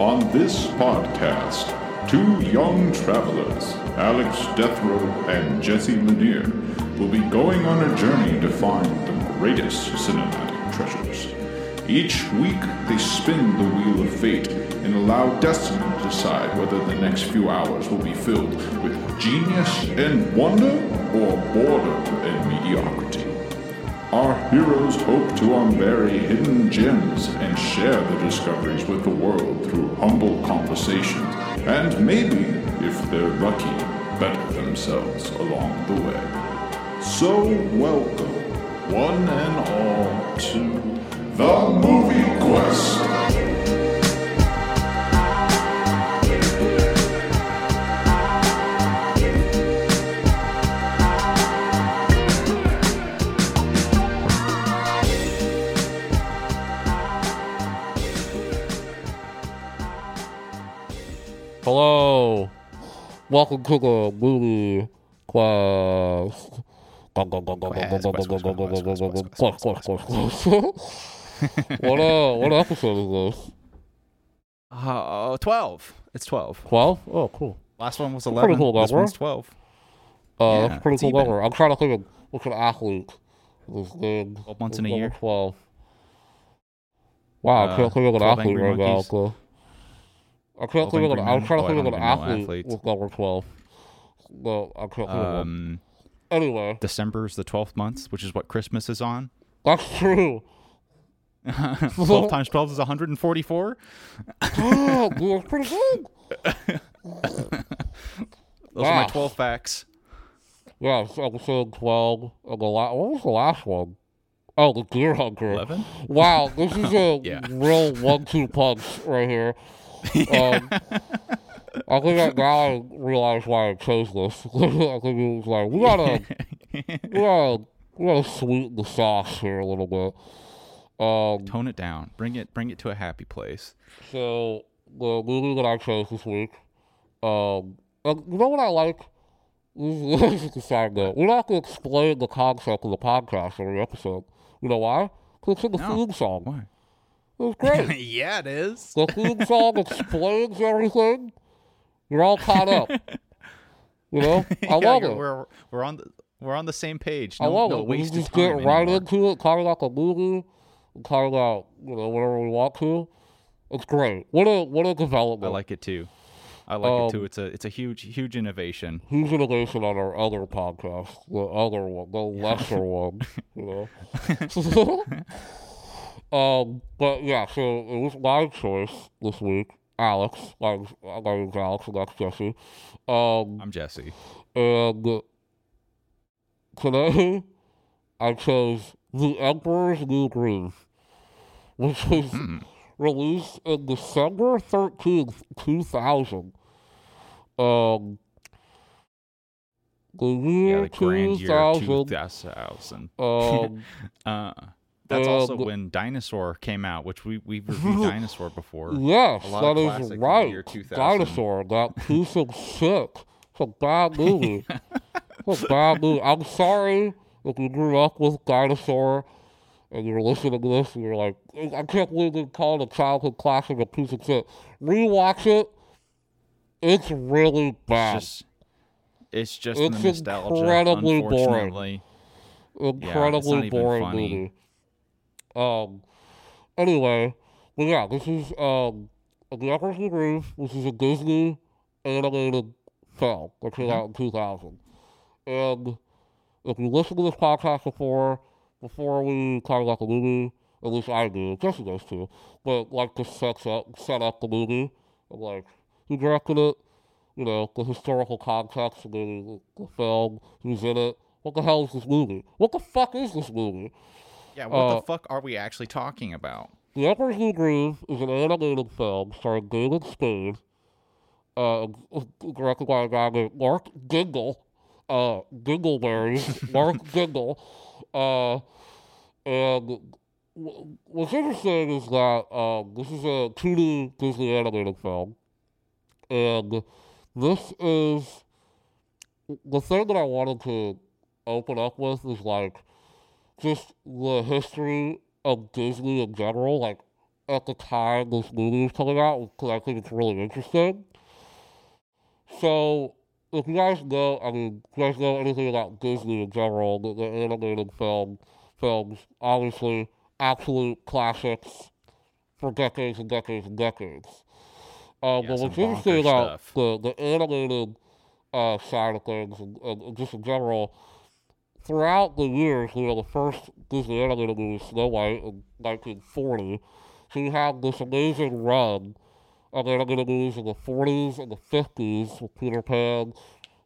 On this podcast, two young travelers, Alex Deathrow and Jesse Lanier, will be going on a journey to find the greatest cinematic treasures. Each week, they spin the wheel of fate and allow destiny to decide whether the next few hours will be filled with genius and wonder or boredom and mediocrity. Our heroes hope to unbury hidden gems and share the discoveries with the world through humble conversations, and maybe, if they're lucky, better themselves along the way. So, welcome, one and all, to the Movie Quest. Welcome to the movie quest. What uh what episode is this? Uh, 12. It's 12. Twelve? Oh cool. Last one was Pretty 11. cool this one's 12. Uh Yeah, pretty cool number. I'm trying to think of what's an athlete. This good. 12 months in a year. Twelve. Wow, I Uh, can't think of an 12 athlete right now. So- I can't 12 think of an I'm trying to think of an athlete athletes. with number twelve. No, I can't think of one. Um, Anyway, December's the 12th month, which is what Christmas is on. that's true. 12 times 12 is 144. Oh, dude, that's pretty good. Those are my 12 facts. Yeah, it's episode 12. And the la- what was the last one? Oh, the Deer Hunter. 11? Wow, this is a Yeah. real one-two punch right here. Um, I think that now I realize why I chose this. I think it was like we gotta, we gotta, we gotta sweeten the sauce here a little bit. Um, Tone it down. Bring it bring it to a happy place. so the movie that I chose this week, um, and you know what I like? This is a side note. We don't have to explain the concept of the podcast every episode. You know why? Because it's in the No. theme song. Why? It was great. yeah, it is. the theme song explains everything. You're all caught up. You know? I Yeah, love it. We're, we're on the we're on the same page. I love no it. We just get right anymore. into it, talk about the movie, and talk about, you know, whatever we want to. It's great. What a what a development. I like it too. I like it too. Um, It's a it's a huge huge innovation. Huge innovation on our other podcast, the other one, the lesser one, you know. Um, but yeah, so it was my choice this week, Alex. My, my name's Alex, and that's Jesse. Um, I'm Jesse. and today I chose The Emperor's New Groove, which was Hmm. released in December thirteenth, two thousand. Um, the Yeah, year the grand year 2000. Um, Uh, that's also when Dinosaur came out, which we we've reviewed Dinosaur before. yes, that is classic from the right. year 2000. Dinosaur, that piece of shit. It's a bad movie. it's a bad movie. I'm sorry if you grew up with Dinosaur and you're listening to this and you're like, I can't believe they called a childhood classic a piece of shit. Rewatch it. It's really bad. It's just it's just It's the nostalgia. incredibly boring. incredibly even boring movie. Um. Anyway, but yeah, this is um, The Groove. This is a Disney animated film that came out in 2000. And if you listen to this podcast before, before we talk about the movie, at least I do, Jesse does too, but like to set up, set up the movie, and like who directed it, you know, the historical context of the, the film, who's in it. What the hell is this movie? What the fuck is this movie? Yeah, what Uh, the fuck are we actually talking about? The Emperor's New Groove is an animated film starring David Spade, uh, directed by a guy named Mark Dingle, uh, Dingleberry, Mark Dingle, uh, and what's interesting is that um, this is a 2D Disney animated film, and this is the thing that I wanted to open up with is like just the history of Disney in general, like at the time this movie was coming out because I think it's really interesting. So, if you guys know, I mean, if you guys know anything about Disney in general, the, the animated film films, obviously absolute classics for decades and decades and decades. Uh, Yeah, but what's interesting about stuff. the, the animated uh, side of things and and just in general, throughout the years, you know, the first Disney animated movie, Snow White, in 1940, so you have this amazing run of animated movies in the 40s and the 50s with Peter Pan,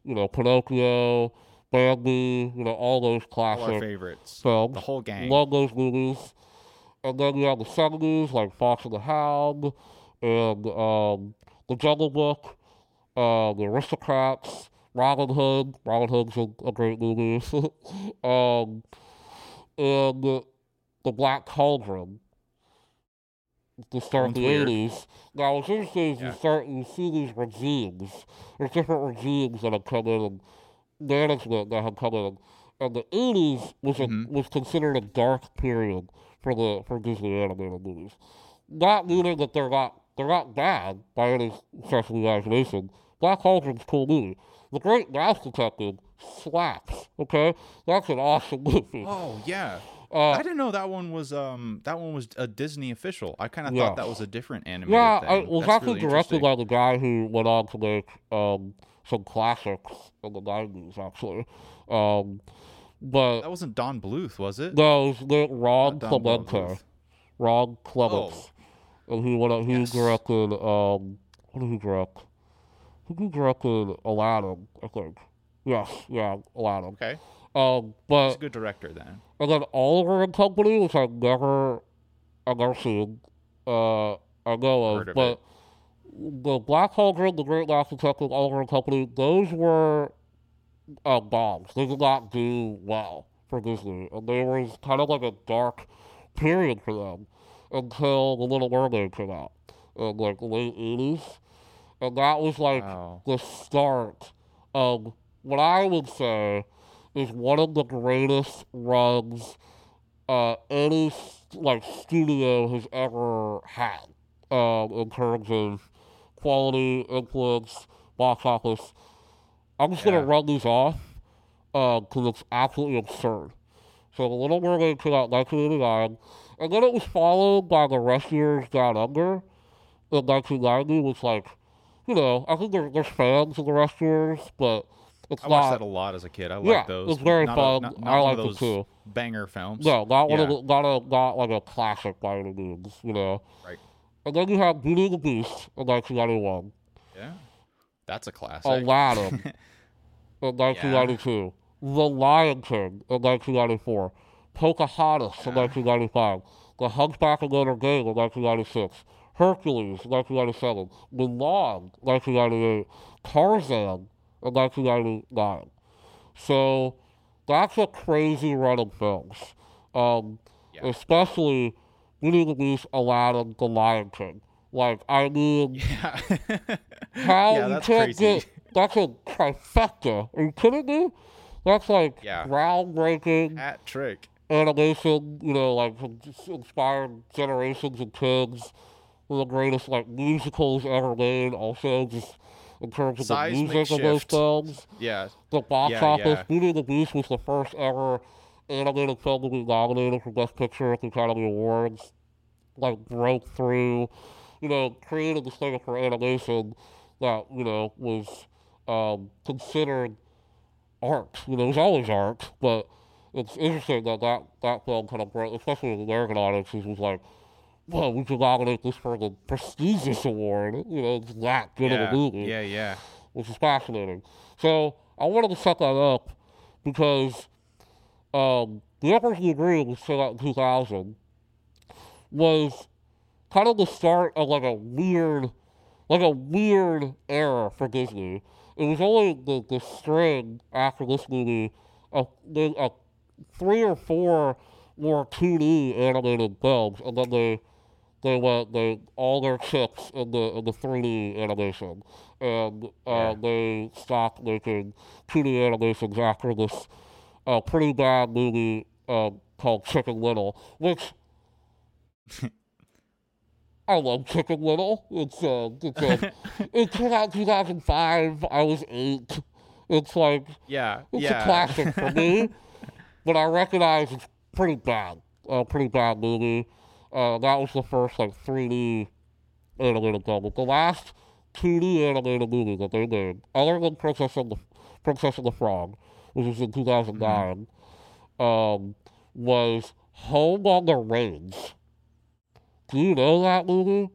you know, Pinocchio, Bambi, you know, all those All our classic favorites. films. The whole gang. Love those movies. And then you have the 70s, like Fox and the Hound, and um, The Jungle Book, uh, The Aristocats, Robin Hood. Robin Hood's a, a great movie. um, and The Black Cauldron, to start Sounds the weird. 80s. Now, what's interesting is Yeah. you start, you see these regimes. There's different regimes that have come in and management that have come in. And the 80s was, a, Mhm. was considered a dark period for the for Disney animated movies. Not meaning that they're not they're not bad by any stretch of the imagination. Black Cauldron's cool movie. The Great Mouse Detective slaps. Okay, that's an awesome movie. Oh yeah. Uh, I didn't know that one was um that one was a Disney official. I kind of Yeah. thought that was a different animated yeah, thing. I, it was That's actually really directed by the guy who went on to make um, some classics in the '90s, actually. Um, but That wasn't Don Bluth, was it? no, it was Ron Clemente. Ron Clements. And he went on, he Yes. directed um what did he direct? I directed Aladdin, I think. Yes, yeah, Aladdin. Okay. Um He's but a good director then. and then Oliver and Company, which I've never I've never seen. Uh I know of, of but the Black Cauldron, the Great Mouse Detective, Oliver and Company, those were uh, bombs. They did not do well for Disney, and they was kind of like a dark period for them until The Little Mermaid came out in like the late eighties, and that was like Wow. the start of what I would say is one of the greatest runs uh, any like studio has ever had um, in terms of quality, influence, box office. I'm just gonna Yeah. run these off because it's absolutely absurd. So The Little Mermaid came out 1989, and then it was followed by The Rescuers Down Under in 1990, which like, you know, I think there, there's fans of The Rescuers, but it's I not. watched that a lot as a kid. I Yeah, like those. it's very not fun. A, not, I not one like those too. banger films. No, not one of Yeah. the, not a not like a classic by any means, you know. Right. And then you have Beauty and the Beast in 1991, Yeah. That's a classic. Aladdin in 1992, The Lion King in 1994, Pocahontas in 1995, The Hunchback of Notre Dame in 1996, Hercules in 1997, Mulan 1998, Tarzan in 1999. So that's a crazy run of films. Um, Yeah. Especially Beauty and the Beast, Aladdin, The Lion King. Like, I mean, Yeah. how yeah, you can't crazy. get that's a trifecta. Are you kidding me? That's like Yeah. groundbreaking Hat trick. animation. You know, like inspired generations of kids. One of the greatest like musicals ever made. Also, just in terms of Seismic the music of those films. Yeah. The box Yeah, office. yeah. Beauty and the Beast was the first ever animated film to be nominated for Best Picture at the Academy Awards. Like broke through, you know, created the thing for animation that you know was um, considered art. You know, it was always art, but it's interesting that that, that film kind of broke, especially with the American audiences, was like, well, we could nominate this for the prestigious award. You know, it's that good of Yeah. a movie Yeah. Yeah. which is fascinating. So I wanted to set that up because um, The Emperor's New Groove was set out in 2000 was kind of the start of like a weird, like a weird era for Disney. It was only the, the string after this movie of uh, three or four more 2D animated films, and then they they went they all their chips in the in the 3D animation, and uh, Yeah. they stopped making 2D animations after this uh, pretty bad movie uh, called Chicken Little, which I love Chicken Little. It's uh, it's uh, it came out 2005. I was eight. It's like Yeah, it's yeah. a classic for me, but I recognize it's pretty bad. A pretty bad movie. Uh, that was the first like 3D animated. But the last 2D animated movie that they made, other than Princess and the Princess and the Frog, which was in 2009, um, was Home on the Range. Do you know that movie?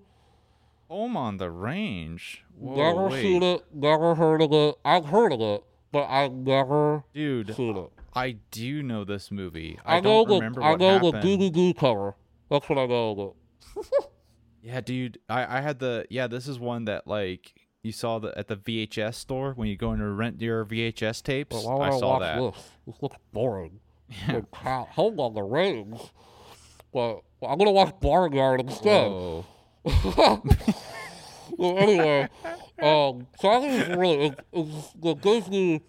Home on the range. Whoa, never wait. seen it. Never heard of it. I've heard of it, but I've never Dude, seen it. I do know this movie. I, I, know don't the remember I what know happened. the DVD cover. That's what I of. Yeah, dude. I, I had the yeah. This is one that like you saw the at the VHS store when you go in to rent your VHS tapes. But why would I I, saw that. this? This looks boring. Like, how- Home on the Range. But I'm gonna watch Barnyard instead. Well, anyway, um, so I think it's really it's, it's, the Disney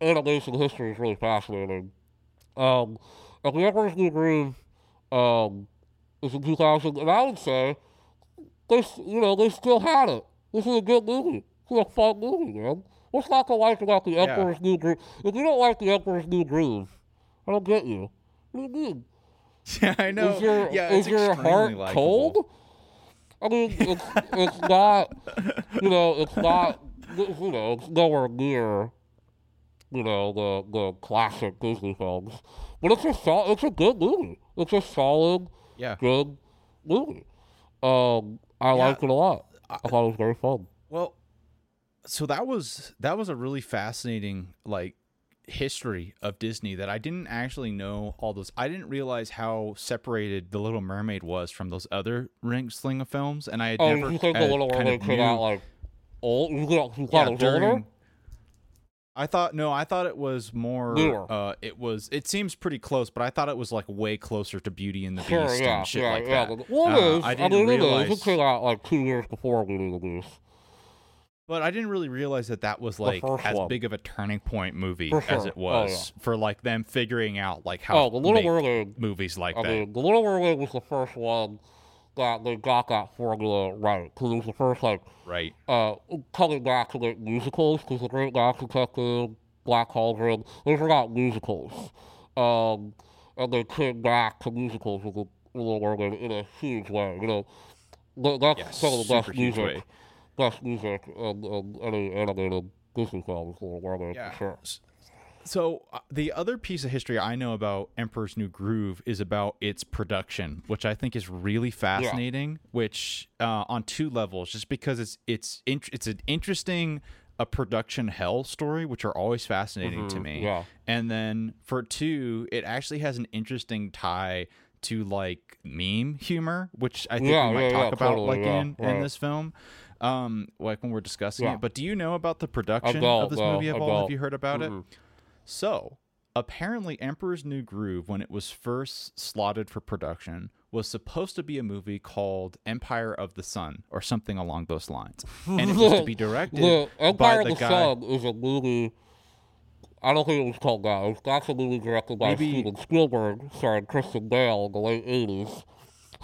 animation history is really fascinating. Um, and the Emperor's New Groove um, is in 2000, and I would say they, you know, they still had it. This is a good movie. It's a fun movie, man. What's not to like about the Emperor's New Groove? If you don't like the Emperor's New Groove, I don't get you. What do you mean? Yeah, I know. Is your, yeah, is it's your extremely heart likable. cold? I mean, it's it's not, you know, it's not, you know, it's nowhere near, you know, the the classic Disney films, but it's a sol- it's a good movie. It's a solid, Yeah. good movie. Um, I liked it a lot. I thought it was very fun. Well, so that was that was a really fascinating like history of Disney that I didn't actually know all those. I didn't realize how separated The Little Mermaid was from those other Ring Slinger films, and I had Oh, never you think the Little Mermaid came out like old? You thought, you thought yeah, was older? I thought no, I thought it was more. Newer. Uh, it was. It seems pretty close, but I thought it was like way closer to Beauty and the Sure, Beast yeah, and shit yeah, like yeah. that. Well, it Uh, is. I I, didn't mean, it realize, is. It came out like two years before Beauty and the Beast. but I didn't really realize that that was like as one. big of a turning point movie For as sure. it Oh, was for like them figuring out like how Oh, the Little Mermaid. movies like I that. mean, the Little Mermaid was the first one that they got that formula right because it was the first like right. uh coming back to like musicals because the Great Mouse Detective, Black Cauldron, those are not musicals. Um, and they came back to musicals with the Little Mermaid in a huge way. You know, Th- that's Yes, some of the best music, way. best music in, in any animated Disney film is Little Mermaid Yeah. for sure. So uh, the other piece of history I know about Emperor's New Groove is about its production, which I think is really fascinating. Which uh, on two levels, just because it's it's int- it's an interesting a production hell story, which are always fascinating to me. Mm-hmm. yeah. And then for two, it actually has an interesting tie to like meme humor, which I think Yeah, we might yeah, talk yeah, about totally, like yeah, in, in this film. Um, like when we're discussing Yeah. it. But do you know about the production of this movie at all? Have you heard about it? So, apparently, Emperor's New Groove, when it was first slotted for production, was supposed to be a movie called Empire of the Sun or something along those lines. And it was to be directed The by Empire the of the guy. Sun is a movie. I don't think it was called that. It was that's a movie directed by Maybe- Steven Spielberg, starring Christian Bale in the late '80s.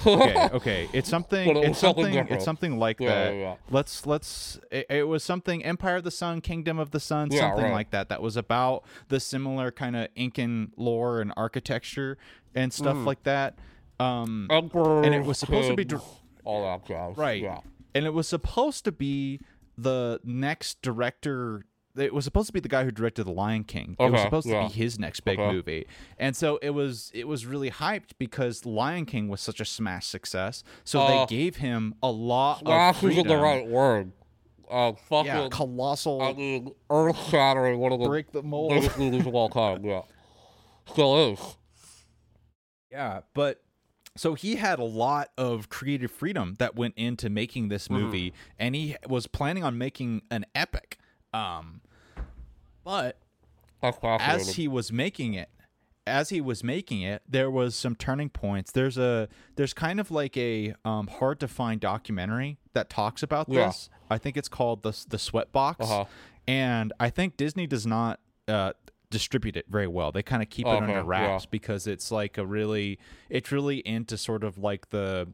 Okay, okay. It's something. It it's something. It's something like Yeah, that. yeah. Let's let's. It, it was something. Empire of the Sun, Kingdom of the Sun, Yeah, something right. like that. That was about the similar kind of Incan lore and architecture and stuff Mm. like that. Um, Emperor, And it was supposed to be all that jazz. Right. And it was supposed to be the next director. It was supposed to be the guy who directed The Lion King. It was supposed yeah. to be his next big Okay. movie. And so it was it was really hyped because Lion King was such a smash success. So Uh, they gave him a lot Smash of isn't the right word. Uh, fucking. Yeah, colossal I mean, earth shattering. One of the break the mold. biggest movies of all time. Yeah. Still is. Yeah, but so he had a lot of creative freedom that went into making this Mm-hmm. movie, and he was planning on making an epic. Um, but as he was making it as he was making it there was some turning points there's a there's kind of like a um, hard to find documentary that talks about Yeah. this i think it's called the the sweat box Uh-huh. and i think disney does not uh, distribute it very well they kind of keep it Okay, under yeah. wraps because it's like a really it's really into sort of like the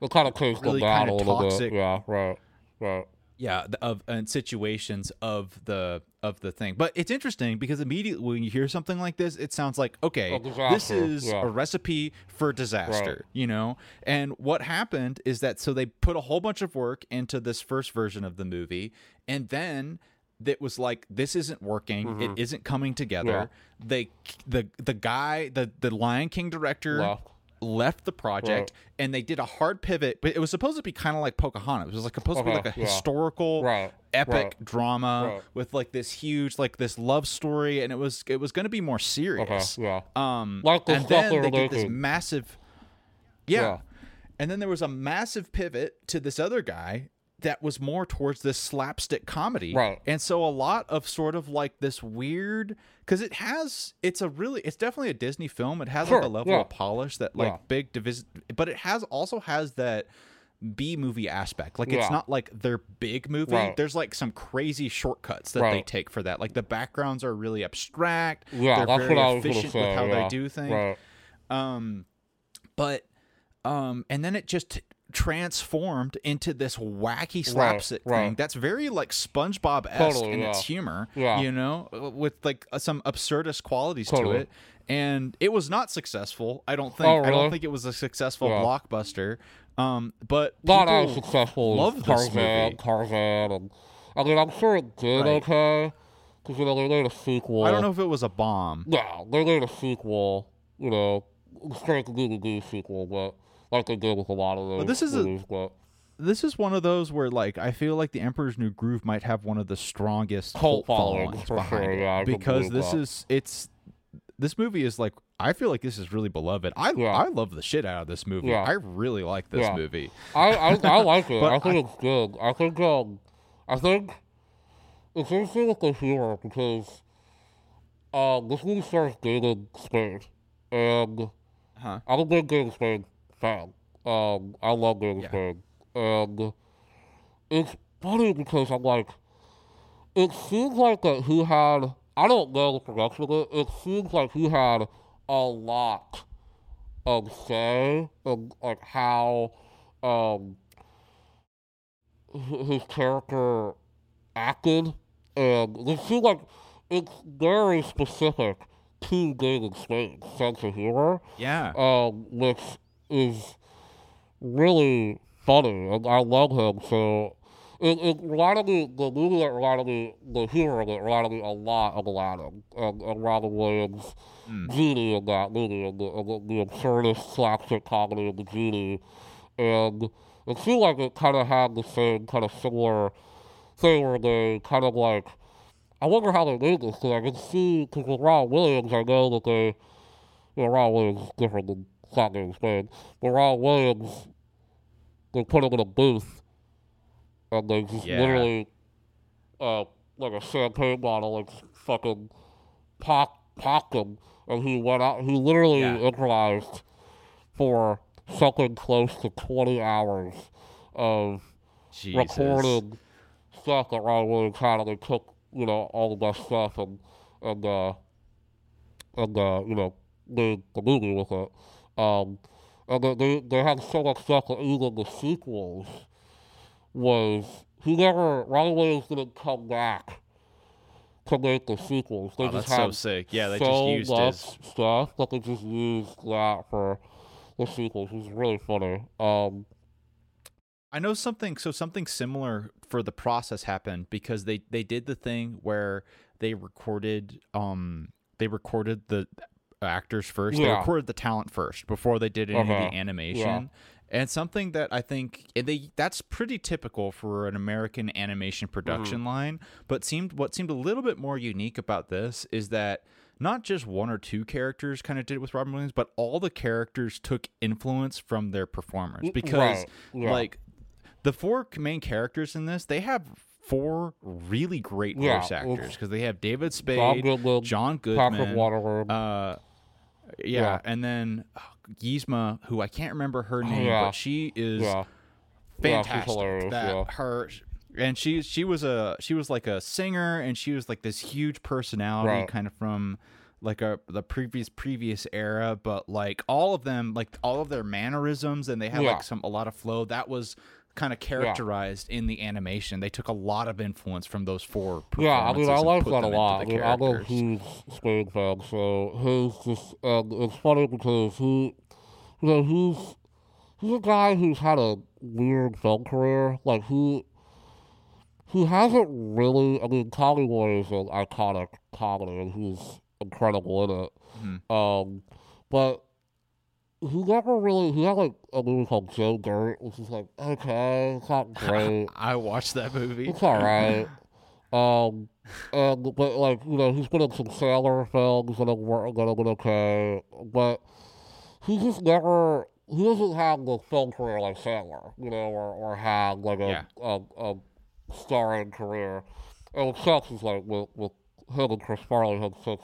It kind of takes really a little toxic- bit. Yeah, right, right. Yeah of and situations of the of the thing. But it's interesting because immediately when you hear something like this it sounds like okay this is yeah. a recipe for disaster you know? And what happened is that so they put a whole bunch of work into this first version of the movie and then that was like this isn't working it isn't coming together. They the the guy the the lion king director. Left the project and they did a hard pivot but it was supposed to be kind of like pocahontas it was like supposed to be like a yeah. historical Right, epic right, drama right. with like this huge like this love story and it was it was going to be more Okay, serious yeah. um and then they did this massive yeah. Yeah. and then there was a massive pivot to this other guy that was more towards this slapstick comedy Right. and so a lot of sort of like this weird because it has it's a really it's definitely a disney film it has like a level yeah. of polish that like Yeah. big divis but it has also has that b movie aspect like it's not like their big movie Right. there's like some crazy shortcuts that they take for that like the backgrounds are really abstract Yeah, they're that's very what I was efficient say. with how yeah. they do things Right. um but um and then it just transformed into this wacky slapstick right. thing that's very like SpongeBob esque Totally, in its humor, Yeah. you know, with like uh, some absurdist qualities to it. And it was not successful. I don't think. Oh, I don't think it was a successful Yeah. blockbuster. Um, but Not as successful love this movie. Tarzan, and I mean, I'm sure it did Right. okay because you know they made a sequel. I don't know if it was a bomb. Yeah, they made a sequel. You know, straight DVD sequel, but like they did with a lot of those this is a- but This is one of those where like I feel like The Emperor's New Groove might have one of the strongest Cult cult following, followings for behind sure, it yeah, because this that. is it's this movie is like I feel like this is really beloved. I Yeah. I love the shit out of this movie. Yeah. I really like this movie. I, I, I like it. I think it's good. I think um, I think it's interesting with the humor because um, this movie stars David Spade, and Huh. I'm a big David Spade fan. Um, I love David Yeah. Spade, and it's funny because I'm like, it seems like that he had. I don't know the production of it. It seems like he had a lot of say in like how um his character acted, and it seems like it's very specific to David Spade's sense of humor Yeah. um, which is really funny, and I love him. So it, it reminded me, the movie that reminded me, the humor of it reminded me a lot of Aladdin and, and Robin Williams' hmm. genie in that movie, and the, and the, the absurdist slapstick comedy of the genie. And it seemed like it kind of had the same kind of similar thing where they kind of like, I wonder how they made this, because I can see, because with Robin Williams, I know that they, you know, Robin Williams is different than Scott David Spade. But Robin Williams, they put him in a booth, and they just Yeah. literally, uh, like a champagne bottle, like fucking pop, popped him, and he went out. He literally Yeah. improvised for something close to 20 hours of Jesus. recorded stuff that Robin Williams had, and they took, you know, all the best stuff and, and, uh, and, uh, you know, made the movie with it. Um, and they, they, they had so much stuff that even the sequels was, he never, Robin Williams didn't come back to make the sequels. They Oh, just that's so sick. Yeah, they so just used much his stuff that they just used that for the sequels, which is really funny. Um, I know something. So something similar for the process happened because they they did the thing where they recorded um they recorded the actors first. They recorded the talent first before they did any of Uh-huh. the animation. And something that I think and they that's pretty typical for an American animation production Mm-hmm. line, but seemed what seemed a little bit more unique about this is that not just one or two characters kind of did it with Robin Williams, but all the characters took influence from their performers because right, yeah. like the four main characters in this, they have four really great Yeah, voice actors because they have David John Spade, Goodman, John Patrick Goodman, Warburton. uh, yeah, Yeah. and then oh, Yzma, who I can't remember her oh, name, yeah. but she is yeah. Yeah, fantastic. hilarious, that yeah. her and she she was a she was like a singer and she was like this huge personality Right. kind of from like a the previous previous era, but like all of them, like all of their mannerisms, and they had Yeah. like some a lot of flow. That was kind of characterized in the animation. They took a lot of influence from those four. Yeah, I mean, I like that a lot. I mean, a characters. fan, so he's just, and it's funny because he, you know, he's, he's a guy who's had a weird film career. Like, he, he hasn't really, I mean, Collingwood is an iconic comedy, and he's incredible in it. Mhm. Um, but he never really, he had like a movie called Joe Dirt, which is like, okay, it's not great. I watched that movie. It's all right. Um, and but like you know, he's been in some Sandler films wor- that have been okay, but he just never. He doesn't have the film career like Sandler, you know, or, or had like a, Yeah. a, a starring career. And what sucks is like with, with him and Chris Farley had such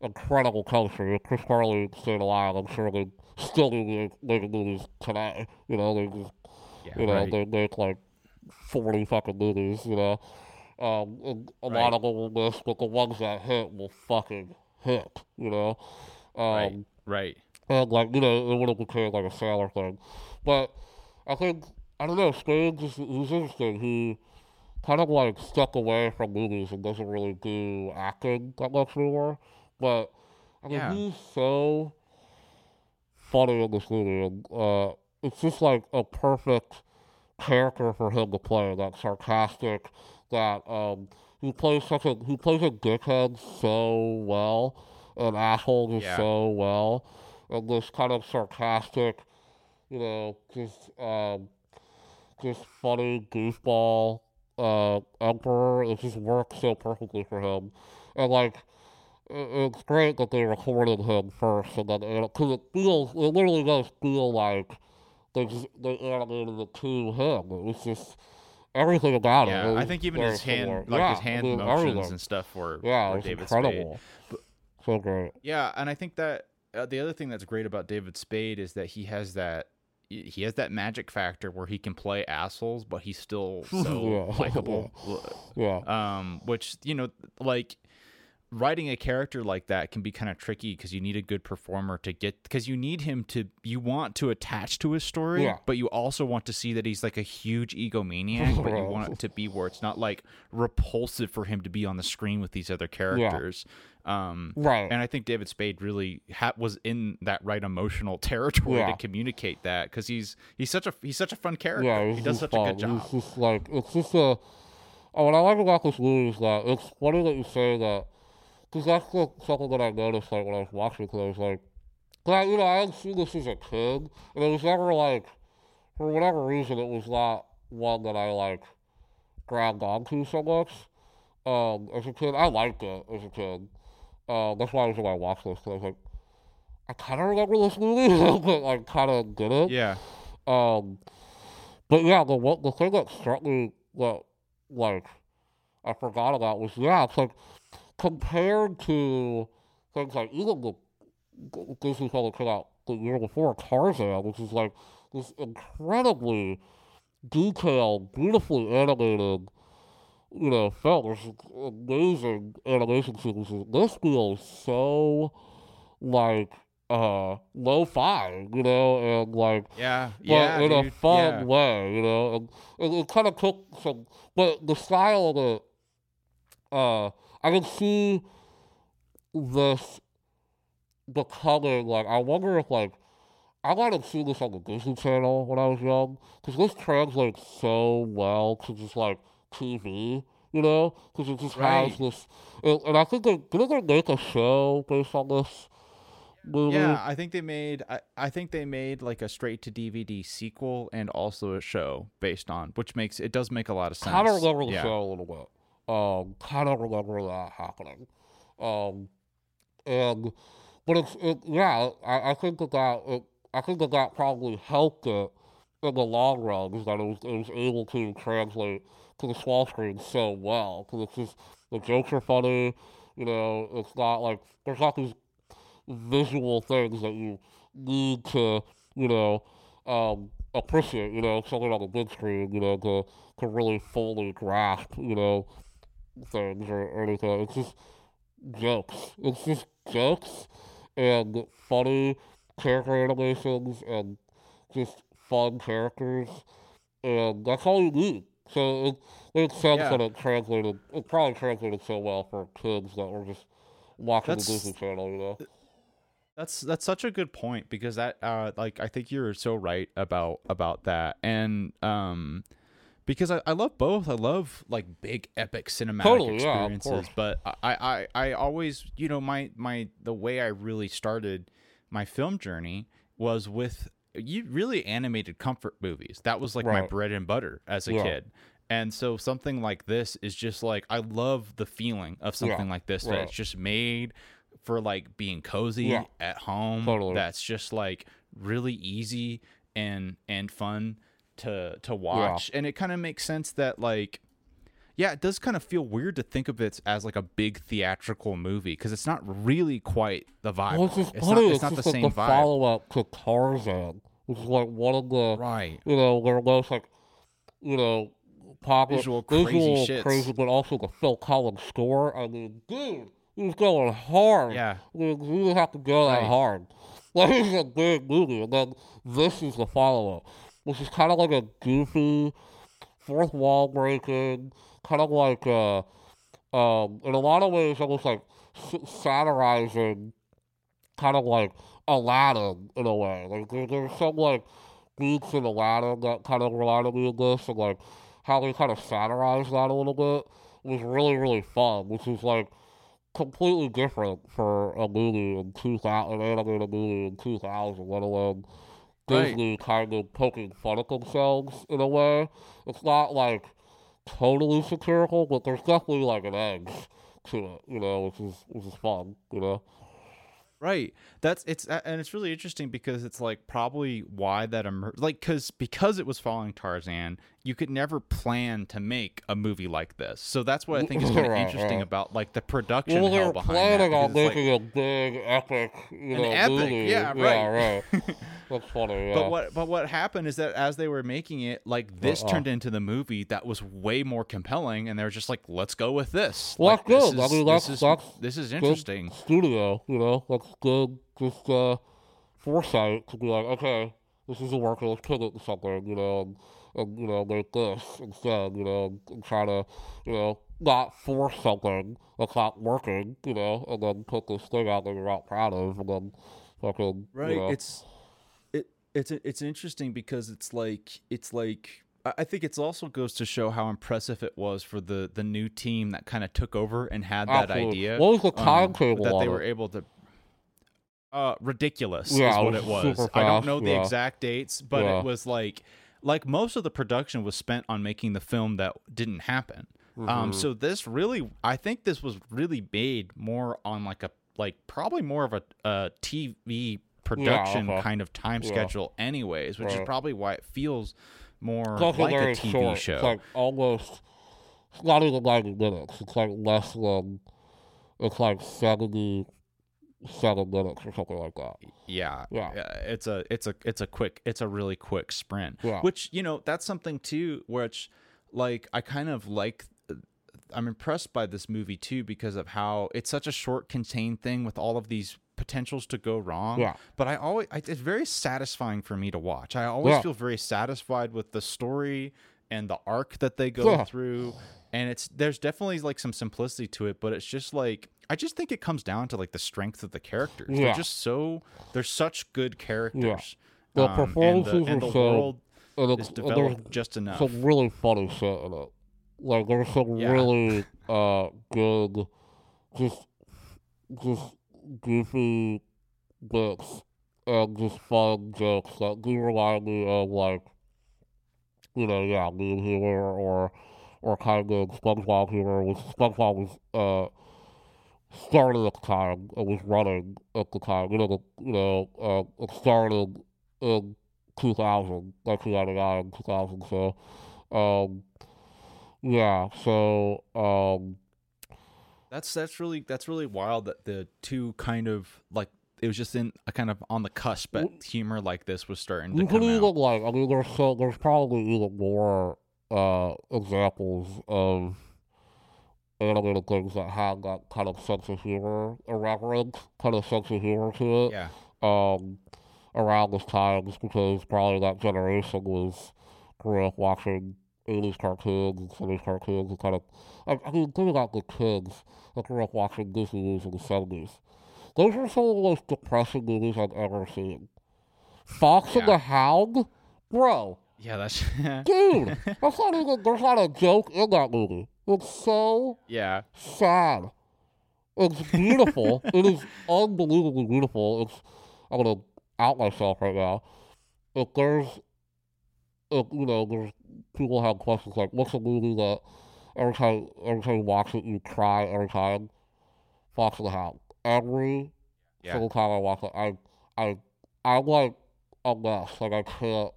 incredible chemistry. Chris Farley stayed alive, I'm sure still making movies today. You know, they just Yeah, you know, right. they make like forty fucking movies, you know. Um, and a Right. lot of them will miss, but the ones that hit will fucking hit, you know. Um, right, right. and like you know, it would have became like a Sandler thing, but I think I don't know. Spade just he's interesting. He kind of like stuck away from movies and doesn't really do acting that much anymore. But I mean, Yeah. he's so funny in this movie, and uh, it's just like a perfect character for him to play. That sarcastic, that um, he plays such a he plays a dickhead so well, an asshole Yeah. so well, and this kind of sarcastic, you know, just um, just funny goofball uh emperor. It just works so perfectly for him, and like. It's great that they recorded him first, and then because it feels, it literally does feel like they just they animated it to him. It was just everything about it. Yeah, I think even his hand, similar. like yeah, his hand motions everything. and stuff were, Yeah, were David Spade. incredible. So great. Yeah, and I think that uh, the other thing that's great about David Spade is that he has that he has that magic factor where he can play assholes, but he's still so Yeah. likable. Yeah. Um, which you know, like writing a character like that can be kind of tricky because you need a good performer to get because you need him to you want to attach to his story, Yeah. but you also want to see that he's like a huge egomaniac, but you want it to be where it's not like repulsive for him to be on the screen with these other characters. Um, Right. and I think David Spade really ha- was in that right emotional territory Yeah. to communicate that because he's he's such a he's such a fun character. Yeah, he does such fun. a good job. it's just like it's just a. Oh, what I like about this movie is that it's funny that you say that, because that's the, something that I noticed like when I was watching it. I was like, 'cause I, you know, I had seen this as a kid, and it was never like, for whatever reason, it was not one that I like grabbed onto so much. Um, as a kid, I liked it as a kid. Um, that's why I was on my watch list. 'cause I was like, I kind of remember this movie, but I kind of didn't. Yeah, Um, but yeah, the the thing that struck me that like I forgot about was yeah, it's like compared to things like even the Disney film that came out the year before Tarzan, which is like this incredibly detailed, beautifully animated, you know, film. There's amazing animation sequences. This feels so like uh lo-fi, you know, and like yeah, but yeah. in a fun yeah. way, you know. And, and it kind of took some, but the style of it, uh, I can see this becoming like. I wonder if like I might have seen this on the Disney Channel when I was young, because this translates so well to just like TV, you know, because it just Right. has this. And, and I think they didn't they make a show based on this movie. Yeah, I think they made I, I think they made like a straight to DVD sequel and also a show based on which makes it does make a lot of sense. kind of remember the yeah. show a little bit. Um, kind of remember that happening. Um, and but it's it, yeah. I, I think that that it, I think that that probably helped it in the long run is that it was it was able to translate to the small screen so well because it's just the jokes are funny. You know, it's not like there's not these visual things that you need to you know um, appreciate. You know, something on the big screen. You know, to to really fully grasp. You know, things or, anything. It's just jokes. It's just jokes and funny character animations and just fun characters, and that's all you need. So it makes sense Yeah. that it translated. It probably translated so well for kids that were just watching the That's- Disney Channel. You know. That's that's such a good point because that uh like I think you're so right about about that and um because I, I love both I love like big epic cinematic Totally, yeah, of experiences but I, I I always you know my my the way I really started my film journey was with you really animated comfort movies that was like my bread and butter as a Yeah. kid and so something like this is just like I love the feeling of something like this that right. it's just made for like being cozy Yeah. at home Totally. that's just like really easy and and fun to to watch and it kind of makes sense that like yeah it does kind of feel weird to think of it as like a big theatrical movie because it's not really quite the vibe Well, it's it's funny. not, It's, it's not the like same the vibe follow up to Tarzan, which is like one of the right you know their most like you know popular Visual crazy shits. crazy, but also the Phil Collins score. I mean, dude, he was going hard. yeah I mean, you didn't have to go that hard. Like it's a big movie, and then this is the follow up, which is kind of like a goofy, fourth wall breaking, kind of like uh, um, in a lot of ways almost like satirizing, kind of like Aladdin in a way. Like there, there's some like beats in Aladdin that kind of reminded me of this, and like how they kind of satirized that a little bit was really really fun, which is like completely different for a movie in 2000, an animated movie in 2000, let alone Right. Disney kind of poking fun at themselves in a way. It's not like totally satirical, but there's definitely like an edge to it, you know, which is which is fun, you know. Right. That's it's and it's really interesting because it's like probably why that emerged like cuz because it was following Tarzan, you could never plan to make a movie like this. So that's what I think is kind of interesting about like the production Well, they hell were behind planning that. on it's like- making a big epic, you An know, epic, movie. yeah, right. right. That's funny. Yeah. But what but what happened is that as they were making it, like this Uh-uh. turned into the movie that was way more compelling, and they were just like, "Let's go with this." Well, like, that's this good. I is- mean, this is that's this is interesting. studio, you know, that's good, just uh, foresight to be like, okay, this is a working, let's pivot to something, you know, and, and you know, make this instead, you know, and, try to, you know, not force something that's not working, you know, and then put this thing out that you're not proud of, and then fucking, right you know, it's it it's it's interesting because it's like it's like I think it's also goes to show how impressive it was for the the new team that kind of took over and had that idea. What was the um, timetable that they were able to uh ridiculous Yeah, is what it was. super I don't know the yeah. exact dates, but Yeah. it was like like most of the production was spent on making the film that didn't happen. Mm-hmm. Um so this really I think this was really made more on like a like probably more of a, a TV production okay. kind of time Yeah. schedule anyways, which is probably why it feels more like a TV short. show. It's like almost, it's not even 90 minutes. It's like less than, it's like 77 minutes or something like that. yeah, Yeah. Uh, it's a it's a it's a quick it's a really quick sprint. Yeah. Which you know that's something too, which like I kind of like. Uh, I'm impressed by this movie too because of how it's such a short, contained thing with all of these potentials to go wrong. Yeah. But I always I, it's very satisfying for me to watch. I always Yeah. feel very satisfied with the story and the arc that they go Yeah. through. And it's there's definitely like some simplicity to it, but it's just like I just think it comes down to like the strength of the characters. Yeah. They're just so they're such good characters. The Um, and the, performances and are the so- world And is it's, and developed just enough. some really funny shit in it. Like, there's some Yeah. really uh, good, just, just goofy bits and just fun jokes that do remind me of, like, you know, yeah, Meme humor or, or kind of SpongeBob humor, which SpongeBob was, uh, started at the time and was running at the time. You know, the, you know, uh, it started in 2000, 1999, 2000. So, um, yeah. So, um, That's that's really that's really wild that the two kind of like it was just in a kind of on the cusp, but humor like this was starting to come even out. like, I mean, there's so there's probably even more uh examples of animated things that had that kind of sense of humor, irreverent kind of sense of humor to it. Yeah. Um, around this time, just because probably that generation was grew up watching 80s cartoons and 70s cartoons and kind of, I, I mean, think about the kids that grew up watching Disney movies in the 70s. Those are some of the most depressing movies I've ever seen. Fox Yeah. and the Hound? Bro, Yeah, that's dude, that's not even, there's not a joke in that movie. It's so yeah. sad. It's beautiful. it is unbelievably beautiful. It's I'm gonna out myself right now. If there's if you know, there's people have questions like what's a movie that every time every time you watch it you cry every time? Fox and the Hound. Every Yeah. single time I watch it I I I'm like a mess. Like I can't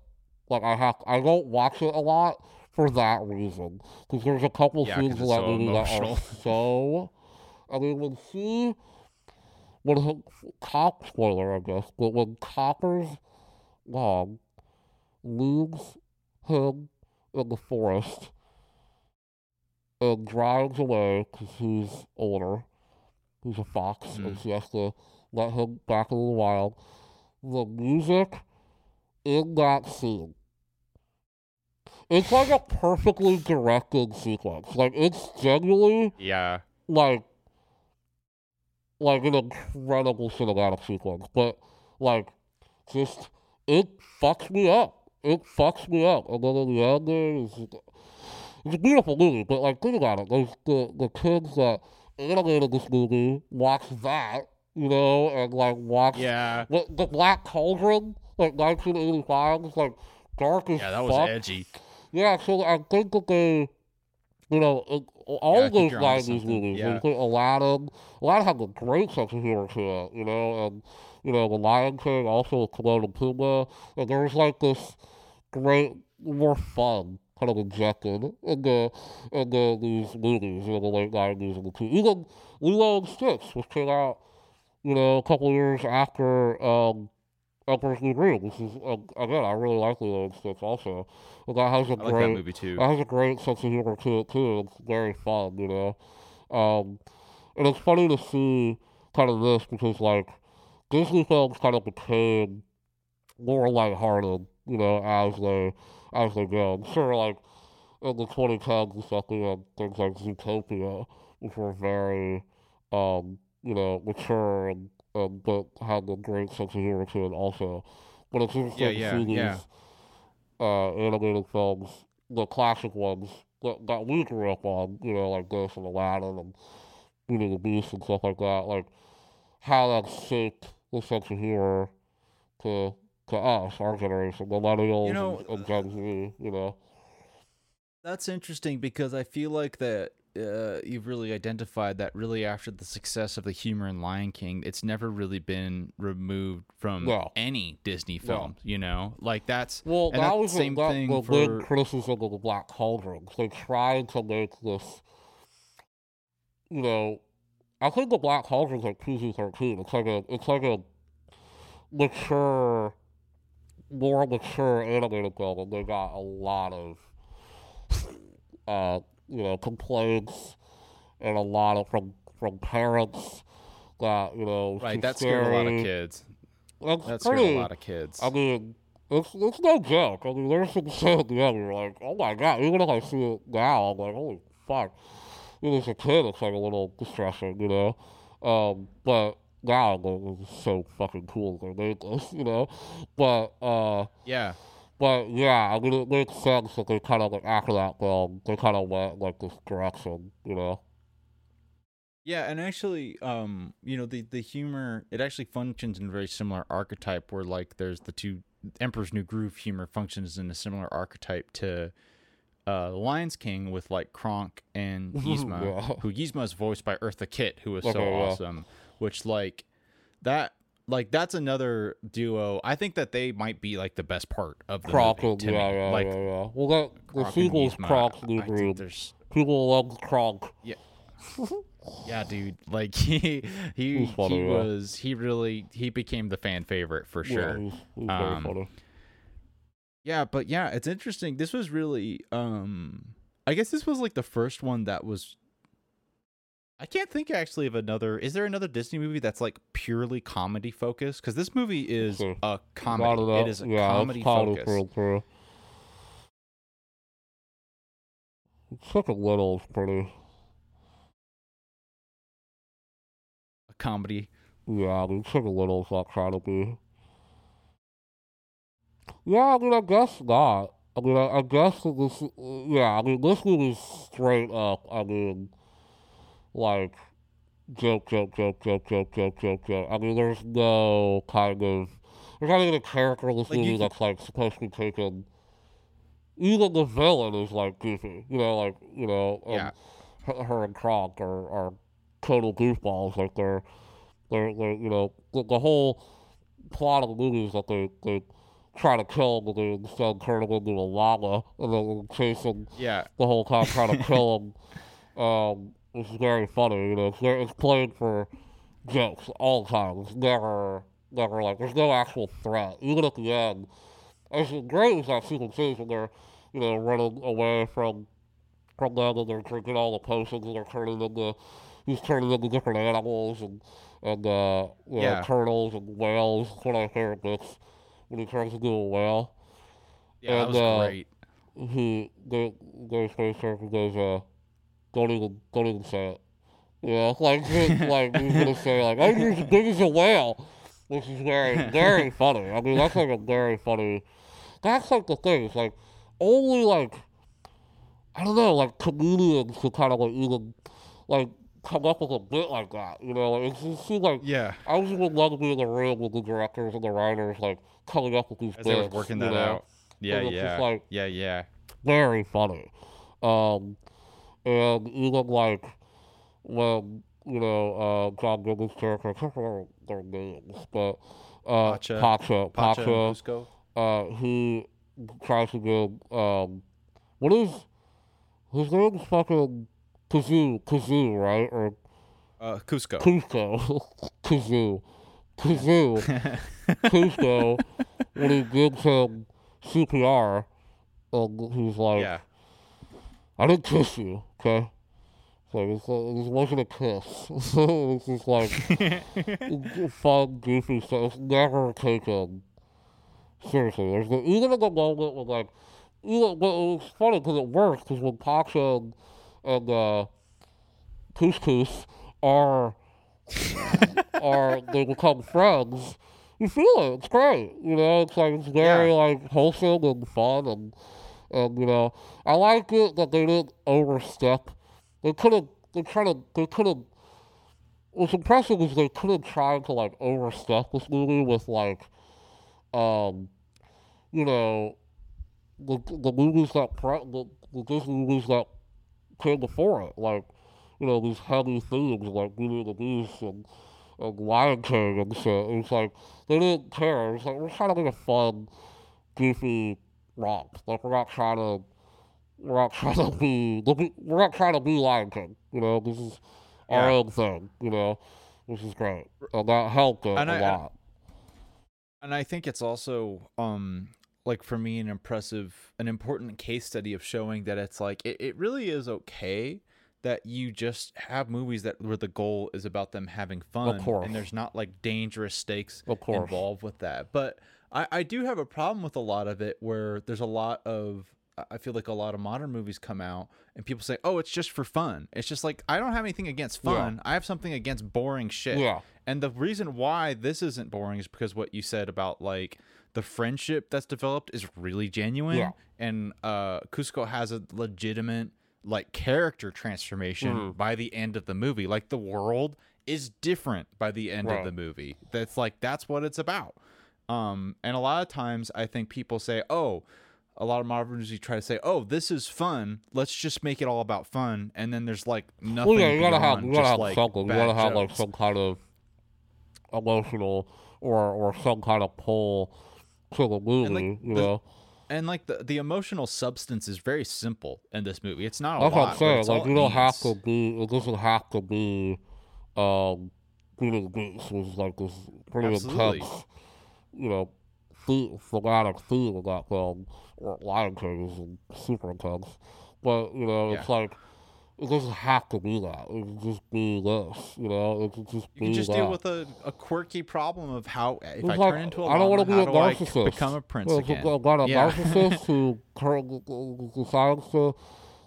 like I have I don't watch it a lot for that reason. Because there's a couple Yeah, scenes in that so movie that are so I mean when he when he, cop spoiler I guess, but when Copper's mom leaves him in the forest and drives away because he's older, he's a fox, and Mhm. she has to let him back into the wild. The music in that scene. It's like a perfectly directed sequence. Like it's genuinely Yeah. like like an incredible cinematic sequence. But like just it fucks me up. It fucks me up. And then in the end is it's a beautiful movie, but like think about it. There's the the kids that animated this movie watch that, you know, and like watch Yeah. the, the Black Cauldron, like 1985, it's like dark as Yeah, that was fuck. edgy. Yeah, so I think that they, you know, it- all Yeah, of think those you're onto 90s something, movies, yeah. including Aladdin, Aladdin had a great sense of humor to it, you know, and, you know, The Lion King, also with Timon and Pumbaa, and there was like this great, more fun kind of injected into, into these movies in the late 90s and the two, even Lilo and Stitch, which came out, you know, a couple years after, um, Emperor's New Groove, which is, uh, again, I really like the and Stitch also. And that has a I like that great, movie too. it has a great sense of humor to it too. It's very fun, you know. Um, and it's funny to see kind of this because like Disney films kind of became more lighthearted, you know, as they as they go. I'm sure like in the 2010s and stuff, things like Zootopia, which were very, um, you know, mature and, and but had a great sense of humor to it also. But it's interesting Yeah, yeah, to see these yeah. uh, animated films, the classic ones that, that we grew up on, you know, like this and Aladdin and Beauty and the Beast and stuff like that, like how that shaped the sense of humor to to us, our generation, the millennials You know, and, and Gen Z, you know. That's interesting because I feel like that uh, you've really identified that really after the success of the humor in Lion King, it's never really been removed from No. any Disney film. You know, like that's Well, that that's was the same that, thing the for big criticism of the Black Cauldron. They tried to make this, you know, I think the Black Cauldron's like PG thirteen. It's like a, it's like a mature, more mature animated film, and they got a lot of, uh, you know, complaints and a lot of from from parents that you know right. That scared a lot of kids. That's That scared pretty, a lot of kids. I mean, it's it's no joke. I mean, there's some shit at the end you're like, oh my god. Even if I see it now, I'm like, holy fuck. Even as a kid, it's like a little distressing, you know. Um, but now I'm like, it's so fucking cool they made this, you know. But uh, yeah. But yeah, I mean, it makes sense that they kind of like after that film, they kind of went like this direction, you know. Yeah, and actually, um, you know, the the humor it actually functions in a very similar archetype where like there's the two Emperor's New Groove humor functions in a similar archetype to uh Lion's King with like Kronk and Yzma, Yeah. who Yzma is voiced by Eartha Kitt, who is so Okay, yeah. awesome. Which like that like that's another duo. I think that they might be like the best part of the Kronk movie to yeah, me. yeah, like yeah, yeah. Well, that, the sequel's Yzma, Kronk's I- think there's People love Kronk. Yeah, dude. Like he he he yeah. was he really he became the fan favorite for sure. Yeah, he's, he's Um. Yeah, but yeah, it's interesting. This was really um I guess this was like the first one that was I can't think actually of another. Is there another Disney movie that's like purely comedy focused? Because this movie is See. a comedy. It is a yeah, comedy comedy focus. through and through. Chicken Little pretty. A comedy. Yeah, I mean, Chicken Little's not trying to be. Yeah, I mean, I guess not. I mean, I, I guess this. Yeah, I mean, this movie's straight up. I mean, like joke, joke, joke, joke, joke, joke, joke, joke. I mean, there's no kind of. There's not even a character in this Like, movie that's like supposed to be taken. Even the villain is like goofy, you know, like you know, um, Yeah. her, her and Kronk are, are total goofballs. Like they're, they're, they're you know, the, the whole plot of the movie is that they they try to kill him and they instead turn him into a llama and then chase him Yeah. the whole time trying to kill him. Um, it's very funny, you know. It's, it's played for jokes all the time. It's never, never like there's no actual threat. Even at the end, as great as that sequence is when they're, you know, running away from from them and they're drinking all the potions and they're turning into he's turning into different animals and and uh, you know, Yeah. turtles and whales. That's what I hear bits when he turns into a whale Yeah, that And, was uh, great. he the space surfer goes uh don't even don't even say it. You know, like like he's gonna say like I'm as big as a whale. Which is very very funny. I mean that's like a very funny that's like the thing, it's like only like I don't know, like comedians could kinda like even like come up with a bit like that. You know, like it just seems like Yeah. I just would love to be in the room with the directors and the writers like coming up with these As bits, working that know? out. Yeah, it's just yeah. like- yeah, yeah. very funny. Um, and even like when you know uh, John Goodman's character, I can't remember their names, but uh, Pacha. Pacha, Pacha, Pacha, Kuzco. uh, he tries to get um, what is his name's fucking Kazoo, Kazoo, right? Or Uh, Kuzco. Kuzco, Kazoo, Kazoo. Kuzco when he gives him CPR, and he's like, yeah. I didn't kiss you, okay? So it's, uh, this wasn't a kiss. it's just like fun, goofy stuff. It's never taken seriously. There's the, even in the moment when like, even but it was funny because it works because when Pacha and, and uh, Couscous are are they become friends, you feel it. It's great. You know, it's like it's very Yeah. like wholesome and fun and and you know, I like it that they didn't overstep. They could have. They kind of. They could have. What's impressive is they could have tried to like overstep this movie with like, um, you know, the the movies that pre- the, the Disney movies that came before it, like, you know, these heavy themes like Beauty and the Beast and and Lion King and shit. It's like they didn't care. It's like we're trying to make a fun, goofy romp. Like we're not trying to. We're not trying to be. We're not trying to be Lion King. You know, this is our Yeah. own thing. You know, which is great, and that helped And a I- lot. And I think it's also um like for me an impressive an important case study of showing that it's like it, it really is okay that you just have movies that where the goal is about them having fun course. and there's not like dangerous stakes involved with that. But I, I do have a problem with a lot of it where there's a lot of I- feel like a lot of modern movies come out and people say, "Oh, it's just for fun." It's just like I don't have anything against Yeah. fun. I have something against boring shit. Yeah. And the reason why this isn't boring is because what you said about like the friendship that's developed is really genuine. Yeah. And uh Kuzco has a legitimate like character transformation Mhm. by the end of the movie. Like the world is different by the end Right. of the movie. That's like that's what it's about. Um and a lot of times I think people say, "Oh, a lot of modern movies try to say, "Oh, this is fun. Let's just make it all about fun." And then there's like nothing Well, yeah, you gotta have you gotta have like, something. You gotta have like some kind of emotional or or some kind of pull to the movie. like, you the- know, and like the the emotional substance is very simple in this movie. It's not a that's lot. what I'm saying. Like you don't have to be. It doesn't have to be. Um, and the Beast was like this pretty Absolutely. intense. You know, the thematic theme of that film, or Lion King is super intense. But you know, it's like it doesn't have to be that. It can just be this, you know. It can just You be can just that. deal with a, a quirky problem of how if I It's like, turn into a I don't want to be a do I narcissist. become a prince Well, again. I got a Yeah. narcissist who currently decides to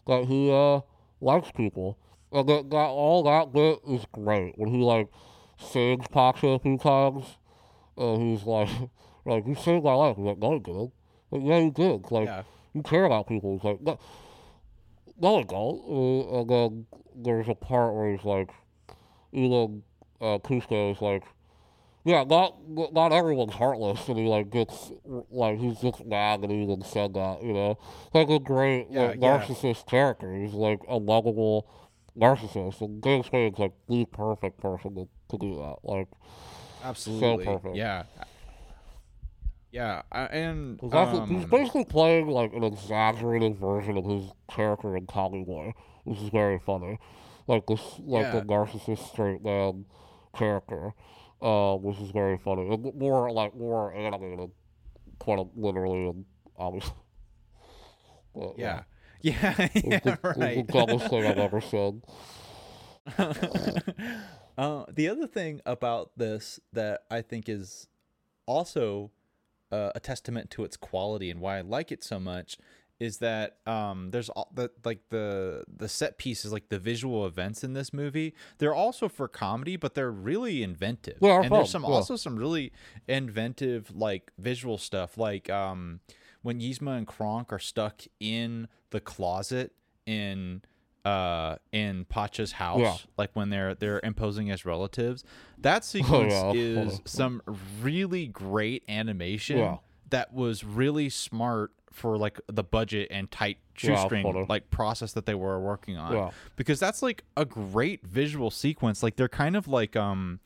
that he uh likes people, and that, that all that bit is great when he like sings Pacha a few times, and he's like, like you saved my life. He's like, no, you didn't. Like, yeah, you did. Like, Yeah. you care about people. He's like, no, no, I don't. Uh, and then there's a part where he's like, even uh, Kuzco is like, yeah, not not everyone's heartless, and he like gets like he's just mad that he even said that, you know. Like a great Yeah, like, yeah. narcissist character. He's like a lovable narcissist, and James Spade's like the perfect person to, to do that. Like, Absolutely. perfect. Yeah. Yeah, I- and he's, actually, he's um, basically playing like an exaggerated version of his character in Boy, which is very funny. Like this, like Yeah. the narcissist straight man character, uh, which is very funny. And more like more animated, quite literally and obviously. But, yeah. Yeah, It's yeah, the, it's right. the dumbest thing I've ever said. uh, the other thing about this that I think is also uh, a testament to its quality and why I like it so much is that um, there's all the like the the set pieces, like the visual events in this movie. They're also for comedy, but they're really inventive. Are and there's some yeah. also some really inventive like visual stuff, like um, when Yzma and Kronk are stuck in the closet in uh in Pacha's house, Yeah. like when they're they're imposing as relatives. That sequence yeah, is some really great animation Yeah. that was really smart for like the budget and tight shoestring like process that they were working on. Because that's like a great visual sequence. Like they're kind of like um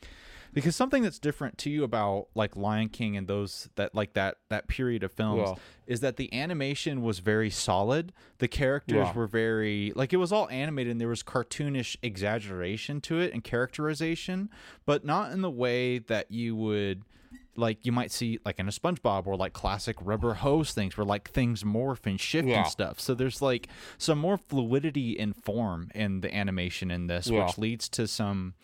because something that's different to you about like Lion King and those that like that that period of films is that the animation was very solid. The characters were very like it was all animated and there was cartoonish exaggeration to it and characterization, but not in the way that you would like you might see like in a SpongeBob or like classic rubber hose things where like things morph and shift Yeah. and stuff. So there's like some more fluidity in form in the animation in this, Yeah. which leads to some.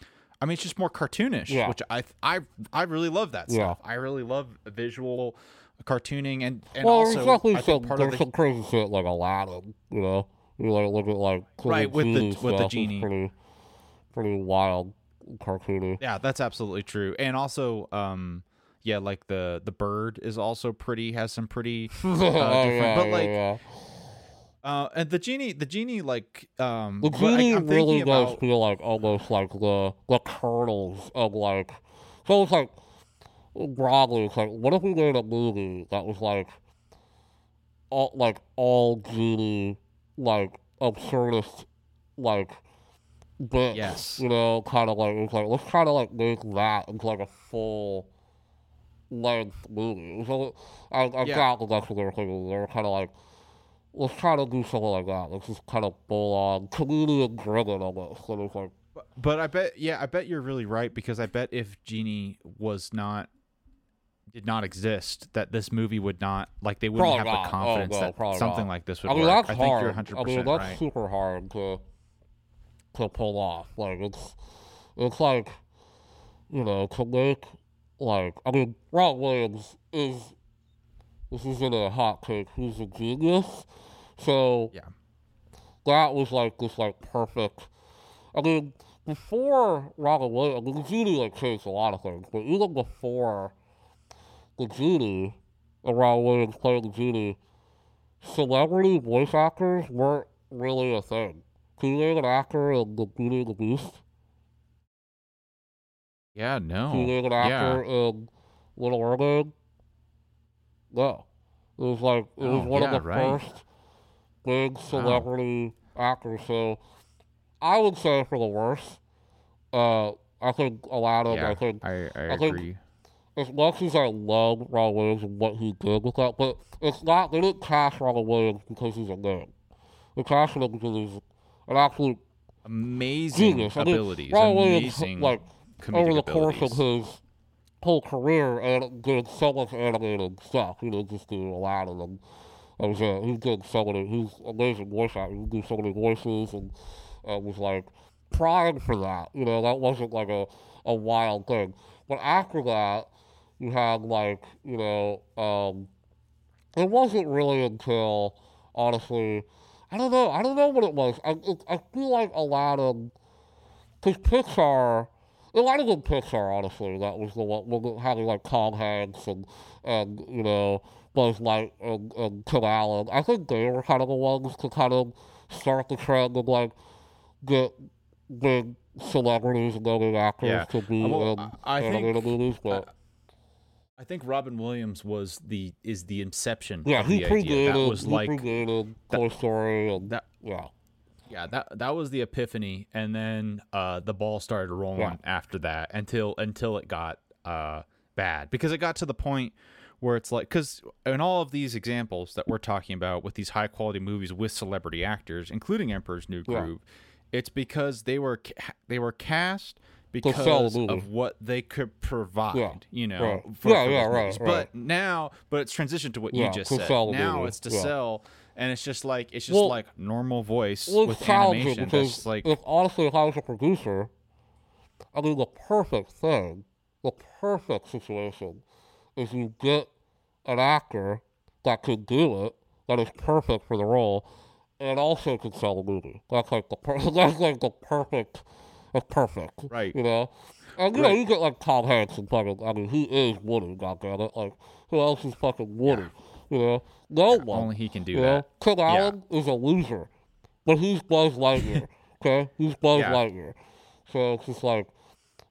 I mean, it's just more cartoonish, Yeah. which I I I really love that Yeah. stuff. I really love visual cartooning and and well, also I some there's of the some crazy shit like Aladdin, you know. You like look at like Right, with the- genie with the it's genie. pretty pretty wild, cartoony. Yeah, that's absolutely true. And also, um, yeah, like the the bird is also pretty has some pretty uh, oh, different, yeah, but like. Uh, and the genie the genie like um, The I- genie I'm really does about feel like almost like the the kernels of like. So it's like broadly, it's like what if we made a movie that was like all like all genie like absurdist like bits. Yes. You know, kind of like it's like let's try to like make that into like a full length movie. So I I Yeah. that's what they were. They were kind of like let's try to do something like that. Let's just kind of full on comedian driven almost. And it's like, But I bet, yeah, I bet you're really right because I bet if Genie was not did not exist, that this movie would not like they wouldn't have not. the Oh, confidence no, that something not. like this would I mean, work. that's I think you're 100 I mean, that's right. super hard to to pull off. Like it's it's like you know to make like I mean, Robin Williams is this isn't a hot take. He's a genius. So Yeah. that was like this like perfect. I mean, before Robin Williams, I mean, the genie like changed a lot of things, but even before the genie and Robin Williams playing the genie, celebrity voice actors weren't really a thing. Can you name an actor in the Beauty and the Beast? Yeah, Can you no. name an Yeah. actor in Little Mermaid? No. It was like it was Oh, one yeah, of the right. first big celebrity actors. So I would say for the worst. Uh, I think Aladdin. Yeah, I think I, I I think- agree. as much as I love Robin Williams and what he did with that, but it's not. They didn't cast Robin Williams because he's a name. They cast him because he's an absolute Amazing genius. I mean, abilities. Robin Williams, like over the course of his whole career, and did so much animated stuff. He didn't just do a lot of and that was it. He did so many. He's amazing voice actor. He did so many voices and and was like primed for that. You know, that wasn't like a, a wild thing. But after that, you had like, you know, um, it wasn't really until, honestly, I don't know, I don't know what it was. I, it, I feel like Aladdin, because Pixar, it might have been Pixar, honestly, that was the one, having like Tom Hanks and, and you know, Buzz Light and, and Tim Allen. I think they were kind of the ones to kind of start the trend of like get big celebrities and other actors Yeah. to be Uh, well, in I- I think- movies, but I think Robin Williams was the is the inception yeah, of he the idea. That was he like predated Toy Story and that yeah, yeah, that that was the epiphany and then uh the ball started rolling Yeah. after that until until it got uh bad because it got to the point where it's like cuz in all of these examples that we're talking about with these high quality movies with celebrity actors including Emperor's New Yeah. Groove it's because they were ca- they were cast because of what they could provide, Yeah, you know, right. for, Yeah, for yeah, right, right. But now, but it's transitioned to what Yeah, you just said. now it's to yeah. sell, and it's just like it's just Well- like normal voice well, with animation. because like if honestly, if I was a producer, I mean, the perfect thing, the perfect situation, is you get an actor that could do it, that is perfect for the role, and also can sell the movie. That's like the per- that's like the perfect. That's perfect. Right. You know. And you know, you get like Tom Hanks and fucking. I mean, he is Woody. Goddammit. Like, who else is fucking Woody? You know, no one. only he can do You that. know, Tim Allen is a loser, but he's Buzz Lightyear. okay, he's Buzz Yeah. Lightyear. So it's just like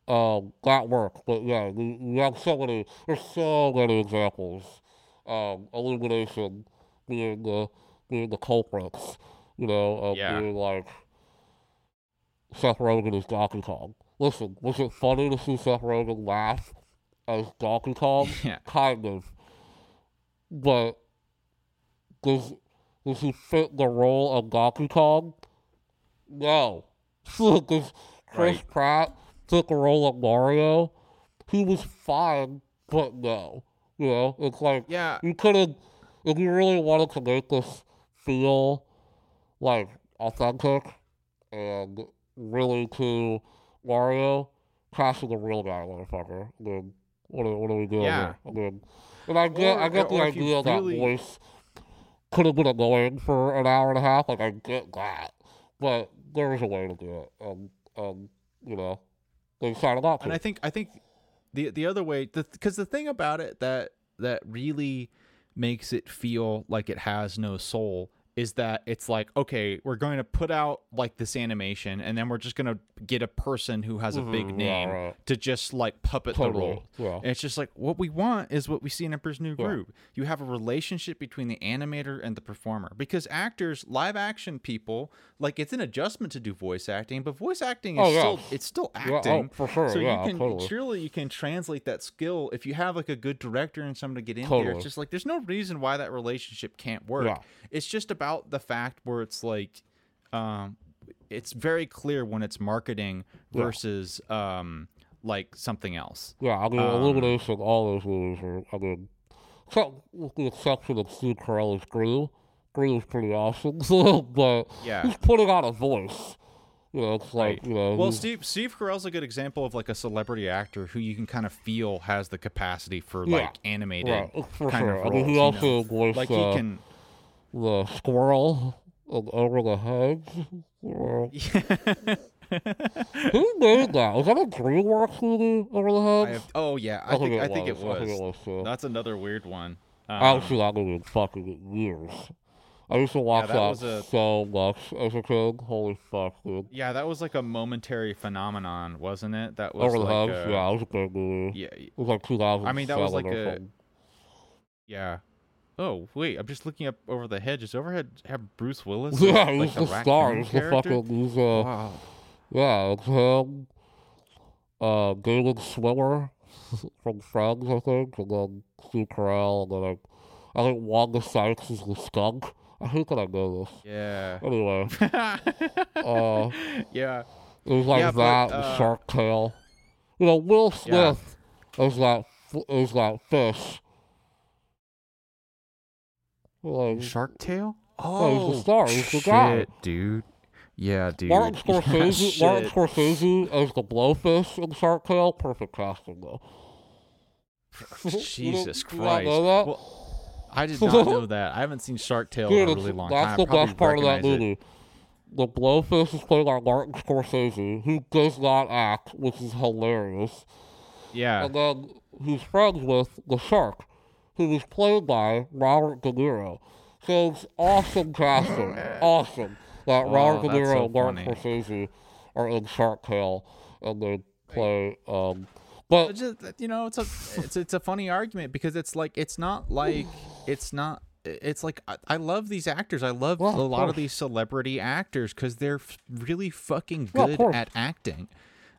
um, that works. But yeah, you, you have so many. There's so many examples. Um, Illumination being the being the culprits. You know, of Yeah. being like Seth Rogen is Donkey Kong. Listen, was it funny to see Seth Rogen laugh as Donkey Kong? Yeah. Kind of. But does does he fit the role of Donkey Kong? No. Because Chris Right. Pratt took the role of Mario. He was fine, but no. You know, it's like Yeah. you could have, if you really wanted to make this feel like authentic and really to Mario, casting the real guy, motherfucker. I mean, what are, what are we doing Yeah. here? I mean, and I get, I Or- get the or if you idea that voice could have been annoying for an hour and a half. Like I get that, but there was a way to do it, and and you know, they decided not to. and I think I think the the other way because the thing about it that that really makes it feel like it has no soul is that it's like okay we're going to put out like this animation and then we're just going to get a person who has a big Mhm, name to just like puppet the role yeah. and it's just like what we want is what we see in Emperor's New Yeah. Groove. You have a relationship between the animator and the performer because actors, live action people, like it's an adjustment to do voice acting, but voice acting is Oh, yeah. still it's still Yeah, oh, acting. for sure, So yeah, you can totally. surely you can translate that skill if you have like a good director and someone to get in there. Totally. It's just like there's no reason why that relationship can't work. Yeah. It's just about the fact where it's like um it's very clear when it's marketing Yeah. versus um like something else. Yeah, I mean, Um, Illumination, all those movies are, I mean, except with the exception of Steve Carell's. Gru is pretty awesome, but Yeah. he's putting on a voice. You know, it's like, Right. you know, Well, Steve Steve Carell's a good example of like a celebrity actor who you can kind of feel has the capacity for Yeah. like animated right, for kind sure. of I roles. mean, he you also know? voiced like uh, he can. The squirrel Over the Hedge. Who made that? Was that a DreamWorks movie, Over the I Hedge? have, oh yeah, I, think I think it I think it was. was. That's another weird one. I Um, haven't seen that movie in fucking years. I used to watch that that, a- so much as a kid. Holy fuck, dude. yeah, that was like a momentary phenomenon, wasn't it? That was Over the like Hedge, a- yeah, it was a big movie. yeah, It was like 2007 I mean, that was like a- yeah. Oh wait, I'm just looking up over the hedge. Does Overhead have Bruce Willis? Yeah, like, he's the raccoon star. He's the fucking. He's uh, Wow. yeah, it's him. Uh, David Schwimmer from Friends, I think, and then Steve Carell, and then like, I think Wanda Sykes is the skunk. I hate that I know this. Yeah. Anyway, uh, yeah. it was like Yeah, but, that, uh, Shark Tale. You know, Will Yeah. Smith is that f- that fish. Like, Shark Tale? Oh, he's the star. He's the shit, guy. dude. Yeah, dude. Martin Scorsese, Martin. Scorsese as the blowfish in Shark Tale, perfect casting though. Jesus You don't- you Christ. know that? Well, I did not know that. I haven't seen Shark Tale Dude, in a really long that's time. the best part of that recognize it. movie. The blowfish is played by Martin Scorsese, who does not act, which is hilarious. Yeah. And then he's friends with the shark, who was played by Robert De Niro. So it's awesome casting. awesome. That Robert De Oh, Niro so and Martin. Scorsese are in Shark Tale and they play um but just you know it's a it's it's a funny argument because it's like it's not like it's not it's like I, I love these actors I love a lot of these celebrity actors because they're really fucking good at acting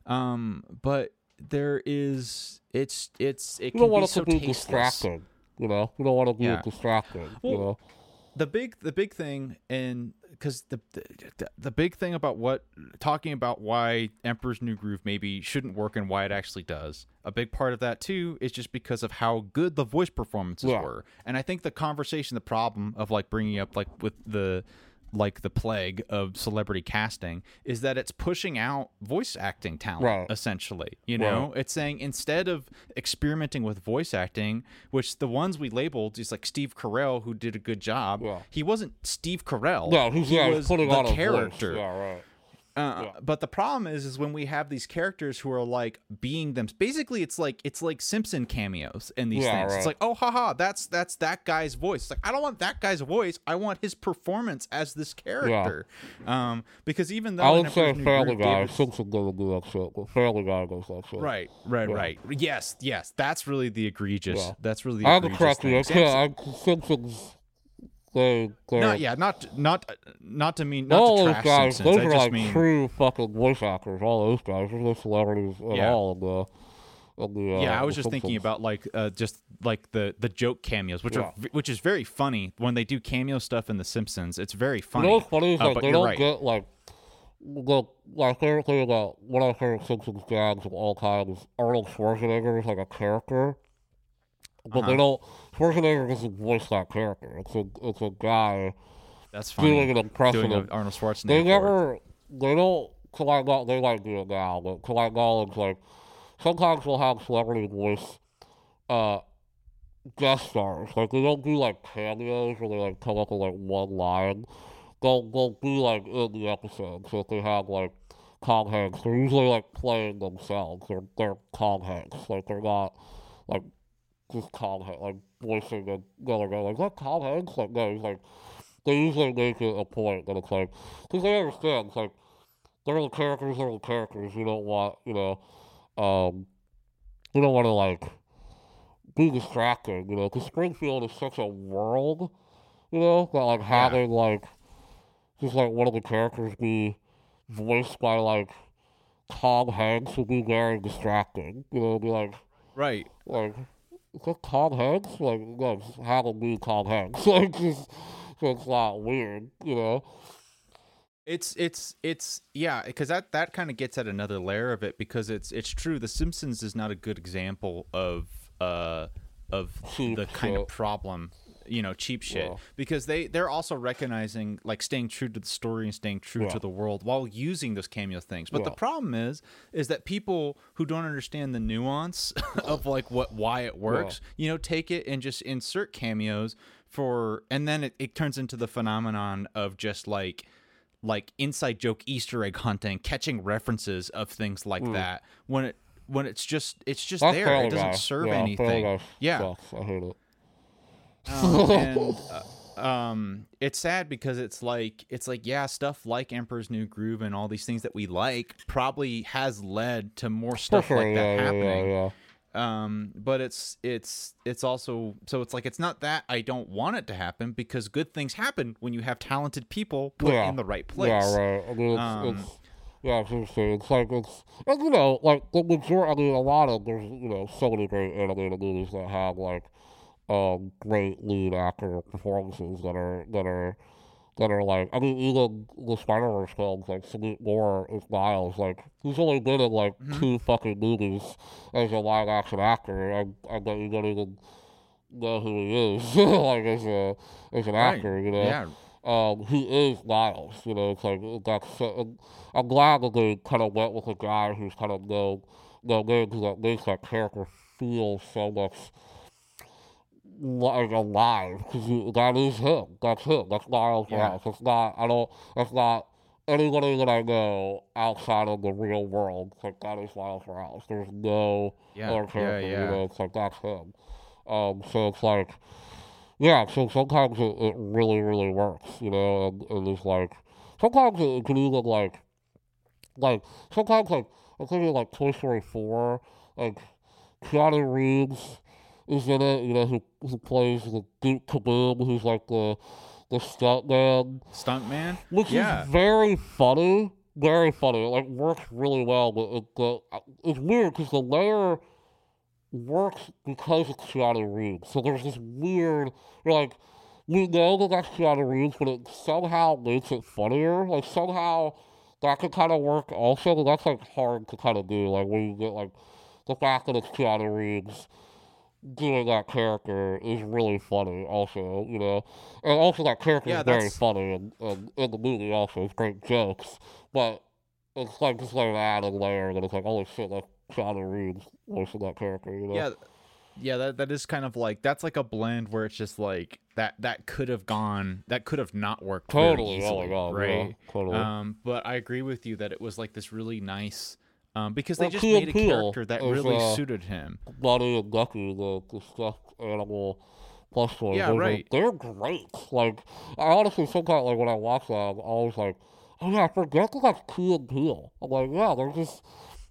um but there is it's it's it you can be so tasteless. distracting. You know? You don't want to be Yeah. distracting. you know? the big the big thing and because the, the the big thing about what talking about why emperor's new groove maybe shouldn't work and why it actually does a big part of that too is just because of how good the voice performances Yeah. were and i think the conversation the problem of like bringing up like with the like the plague of celebrity casting is that it's pushing out voice acting talent Right. essentially you know it's saying instead of experimenting with voice acting which the ones we labeled is like steve carell who did a good job he wasn't steve carell No, he yeah, was putting the on a voice. character Yeah, right. Uh, But the problem is, is when we have these characters who are like being them. Basically, it's like it's like Simpson cameos in these Yeah, things. It's like, oh, haha, that's that's that guy's voice. It's like I don't want that guy's voice. I want his performance as this character. Yeah. Um, because even though I would say Family Guy. Simpson doesn't do that shit, Family Guy does that shit. Right, right, Yeah. right. Yes, yes. That's really the egregious. Yeah. That's really the I have to egregious thing. I, Simpsons. They. They're, no, yeah, not not not to mean not all to those guys, Simpsons. those I are just like mean true fucking voice actors. All those guys, there's no celebrities at Yeah. all the. The uh, yeah, I was just thinking about like uh, just like the the joke cameos, which are which is very funny when they do cameo stuff in The Simpsons. It's very You funny. know what's funny is Uh, like they don't right. get like the like they're saying that one of my favorite Simpsons gags of all time is Arnold Schwarzenegger is like a character, but Uh-huh. they don't. Schwarzenegger doesn't voice that character. It's a it's a guy That's funny. doing an impression Doing of Arnold Schwarzenegger. They never, they don't, collect Gall, they like do it now, but collect Gollum's like, sometimes they'll have celebrity voice, uh, guest stars. Like, they don't do like cameos where they like come up with like one line. They'll, they'll be like in the episode. So if they have like Tom Hanks, they're usually like playing themselves. They're, they're Tom Hanks. Like, they're not like just Tom Hanks, like voicing the other guy. Like, that Tom Hanks? Like, no, like, they usually make it a point that it's like, because they understand, it's like, they're the characters, they're the characters. You don't want, you know, um, you don't want to, like, be distracting, you know, because Springfield is such a world, you know, that, like, having, like, just, like, one of the characters be voiced by, like, Tom Hanks would be very distracting, you know, be like, right. like, is that Tom Hanks? Just have him be Tom Hanks. Like, just, it's not weird, you know? It's it's it's yeah, because that that kind of gets at another layer of it because it's it's true. The Simpsons is not a good example of uh of the kind of problem you know cheap shit. Yeah. because they they're also recognizing like staying true to the story and staying true Yeah. to the world while using those cameo things. But the problem is is that people who don't understand the nuance of like what why it works you know take it and just insert cameos for and then it, it turns into the phenomenon of just like like inside joke easter egg hunting catching references of things like that when it when it's just it's just there. it doesn't serve yeah, anything. Guy yeah sucks. I hate it. um, and uh, um, it's sad because it's like it's like yeah, stuff like Emperor's New Groove and all these things that we like probably has led to more stuff sure, like that yeah, happening. yeah, yeah. Um, but it's it's it's also so it's like it's not that I don't want it to happen because good things happen when you have talented people put in the right place. Yeah, right. I mean, it's, Um, it's yeah, it's interesting. It's like it's and you know, like the majority. I mean, a lot of there's you know so many great animated movies that have like um great lead actor performances that are that are that are like I mean even the Spider Verse films like Shameik Moore is Miles like he's only been in like Mm-hmm. two fucking movies as a live action actor. I I bet you don't even know who he is like as a as an Right. actor. You know. Yeah. um, he is Miles You know, it's like that's. Uh, I'm glad that they kind of went with a guy who's kind of no, no name because that makes that character feel so much like alive because that is him. That's him. That's Miles Yeah. Morales. It's not. I don't. That's not anybody that I know outside of the real world. It's like that is Miles Morales. There's no Yeah, other yeah, character. yeah. You know, it's like that's him. Um, so it's like, yeah. So sometimes it, it really, really works. You know, and, and it's like sometimes it, it can even like, like sometimes like I'm thinking like Toy Story four, like Keanu Reeves is in it. You know, who who plays the Duke Kaboom, who's like the the stuntman Stuntman. which Yeah. is very funny, very funny. It like works really well, but it, the, uh, it's weird because the layer works because it's Keanu Reeves. So there's this weird, you're like, we know that that's Keanu Reeves, but it somehow makes it funnier. Like somehow that could kind of work also, but that's like hard to kind of do. Like when you get like the fact that it's Keanu Reeves doing that character is really funny also, you know. And also that character Yeah, is very funny and, and in the movie also it's great jokes. But it's like just like an added layer that it's like, holy shit, that's Keanu Reeves voicing that character, you know? Yeah, yeah. That that is kind of like that's like a blend where it's just like that that could have gone that could have not worked totally Totally, oh my god, right? yeah, totally. Um, but I agree with you that it was like this really nice. Um, because they Well, just Key made a character that really uh, suited him. Bunny and Ducky, the, the stuffed animal plush toys. Yeah, those are- right. they're great. Like, I honestly sometimes, like, when I watch that, I'm always like, oh yeah, I forget that that's Key and Peele. I'm like, yeah, they're just,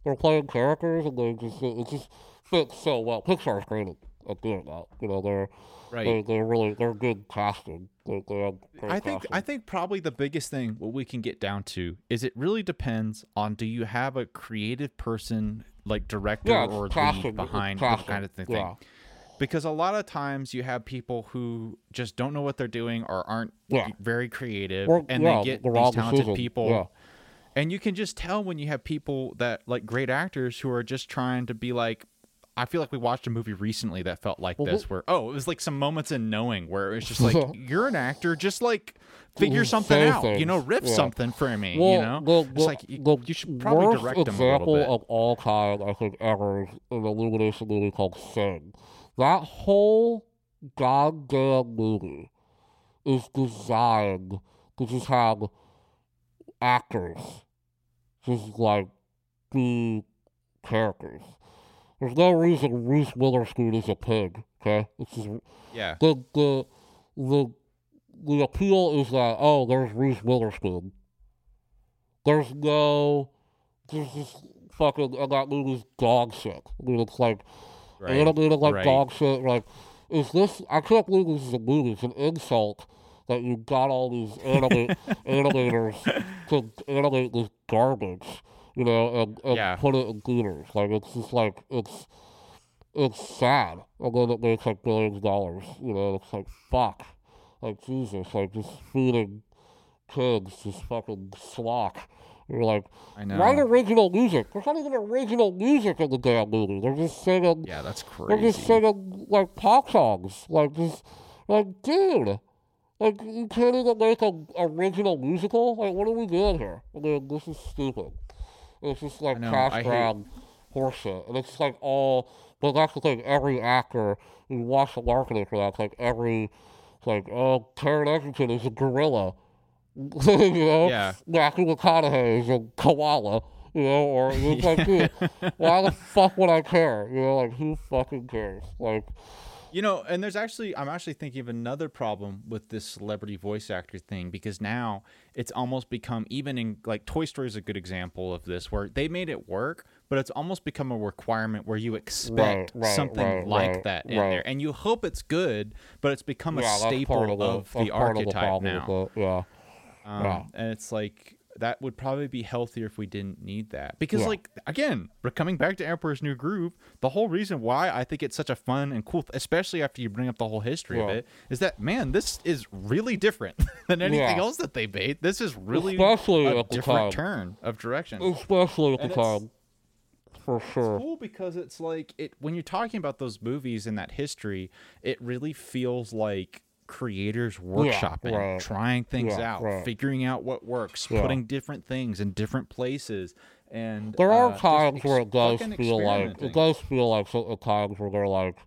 they're playing characters and they just, it just fits so well. Pixar's great at, at doing that. You know, they're, Right. they, they're really, they're good casting. They, they have great I think casting. I think probably the biggest thing what we can get down to is it really depends on do you have a creative person like director yeah, or casting, lead behind casting, the kind of thing. Yeah. Because a lot of times you have people who just don't know what they're doing or aren't Yeah. very creative Or- and yeah, they get the these talented decision, people yeah. and you can just tell when you have people that like great actors who are just trying to be like I feel like we watched a movie recently that felt like this where oh it was like some moments in knowing where it was just like you're an actor just like figure something out you know things, rip yeah. something for me Well, you know it's the, like you, the you should probably direct them a little example bit of all time, I think, ever is an Illumination movie called Sing. That whole goddamn movie is designed to just have actors just like be characters. There's no reason Reese Witherspoon is a pig. Okay, it's just yeah the the the the appeal is that oh, there's Reese Witherspoon. There's no, there's just fucking and that movie's dog shit. I mean, it's like right animated like right. dog shit. Like, is this? I can't believe this is a movie. It's an insult that you got all these anima- animators to animate this garbage, you know, and, and Yeah. put it in theaters. Like, it's just like it's it's sad. And then it makes like billions of dollars. You know, it's like fuck. Like Jesus, like just feeding kids this fucking slock. You're like, I know write original music. There's not even original music in the damn movie. They're just singing. yeah that's crazy. They're just singing like pop songs. Like just, like dude, like you can't even make an original musical. Like what are we doing here? I mean, this is stupid. It's just like know, cash I hate- grab horseshit, and it's like all. But that's the thing. Every actor, you watch the marketing for that. It's like every, it's like oh, Taron Egerton is a gorilla. you know, Yeah. Matthew McConaughey is a koala. You know, or it's like, dude, why the fuck would I care? You know, like who fucking cares? Like, You know, and there's actually I'm actually thinking of another problem with this celebrity voice actor thing because now it's almost become even in like Toy Story is a good example of this where they made it work, but it's almost become a requirement where you expect right, something right, like right, that in right. there, and you hope it's good, but it's become a yeah, part staple of the, of the part of the archetype now. it, Yeah, Um, Yeah. And it's like that would probably be healthier if we didn't need that. Because Yeah. like again, we're coming back to Emperor's New Groove, the whole reason why I think it's such a fun and cool especially after you bring up the whole history of it, is that man, this is really different than anything Yeah. else that they made. This is really Especially a different time. turn of direction. especially at the And it's- time, for sure. cool because it's like it when you're talking about those movies and that history, it really feels like creators workshopping, right. trying things Yeah, out, right. figuring out what works, Yeah. putting different things in different places, and There are uh, times ex- where it does feel like it does feel like at times where they're like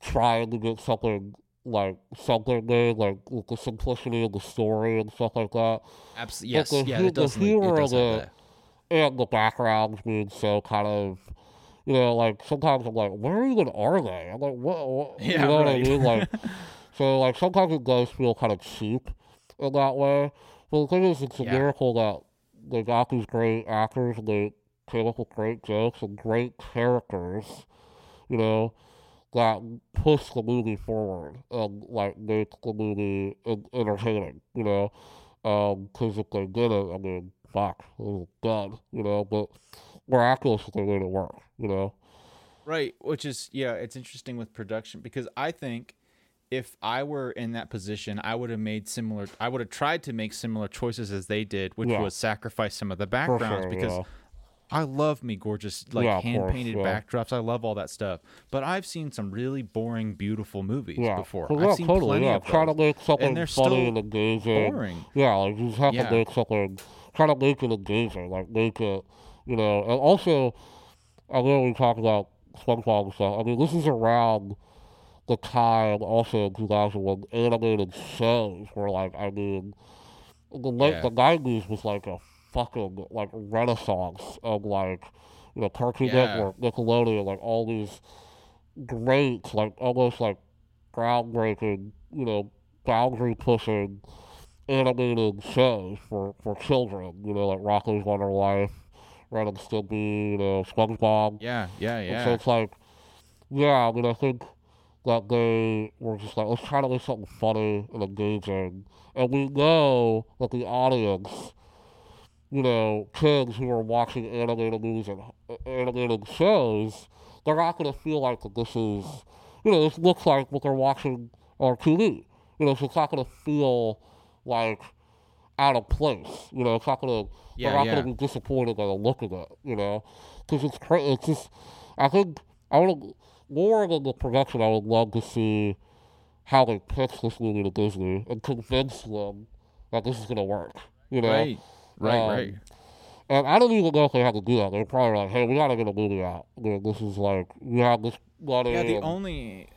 trying to get something like something made, like with the simplicity of the story and stuff like that. Absolutely, yes, the yeah, hu- it the does. It does of it- and the backgrounds being so kind of you know like sometimes i'm like where even are they i'm like what, what you Yeah, know what i mean like so like sometimes it does feel kind of cheap in that way but the thing is it's a Yeah. miracle that they got these great actors and they came up with great jokes and great characters you know that push the movie forward and like make the movie en- entertaining you know um, because if they didn't, I mean, fuck, it was done, you know. But miraculously, they made it work, you know. Right, which is yeah, it's interesting with production because I think if I were in that position, I would have made similar. I would have tried to make similar choices as they did, which Yeah. was sacrifice some of the backgrounds sure, because yeah. I love me gorgeous like Yeah, hand painted backdrops. I love all that stuff. But I've seen some really boring, beautiful movies before. So, I've seen totally, plenty of Trying to make something they're funny still and engaging. boring. Yeah, like you just have to make something, try to make it engaging, like make it, you know. And also, I know we talked about SpongeBob and stuff. I mean, this is around the time also in 2000 when animated shows were like, I mean, the late Yeah. the 90s was like a fucking like renaissance of like, you know, Cartoon Yeah. Network, Nickelodeon, like all these great, like almost like groundbreaking, you know, boundary pushing animated shows for, for children, you know, like Rocko's Wonder Life, Ren and Stimpy, you know, SpongeBob. Yeah, yeah, And yeah. So it's like, yeah, I mean, I think that they were just like, let's try to make something funny and engaging. And we know that the audience, you know, kids who are watching animated movies and uh, animated shows, they're not going to feel like that this is, you know, this looks like what they're watching on TV. You know, so it's not going to feel like out of place. You know, it's not going to, Yeah, they're not yeah. going to be disappointed by the look of it, you know? Because it's crazy. It's just, I think, I would, more than the production, I would love to see how they pitch this movie to Disney and convince them that this is going to work, you know? Right, right, Um, right. And I don't even know if they had to do that. They're probably like, hey, we got to get a movie out. You know, this is like, we have this money. Yeah, the only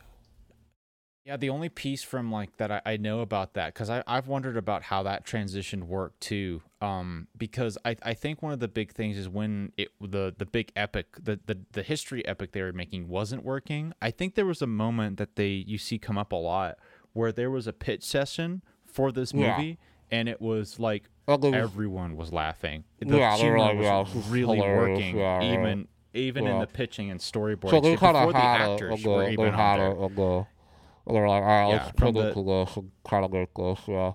yeah the only piece from like that I, I know about that because I've wondered about how that transition worked too. Um, because I, I think one of the big things is when it the the big epic the, the the history epic they were making wasn't working. I think there was a moment that they you see come up a lot where there was a pitch session for this Yeah. movie and it was like everyone was laughing. The Yeah, humor like, was yeah, really working, yeah, even even in the pitching and storyboarding. so they shit, kind before the actors were even on there. They're like, all right, Yeah, let's put the- into this and try to make this. Yeah.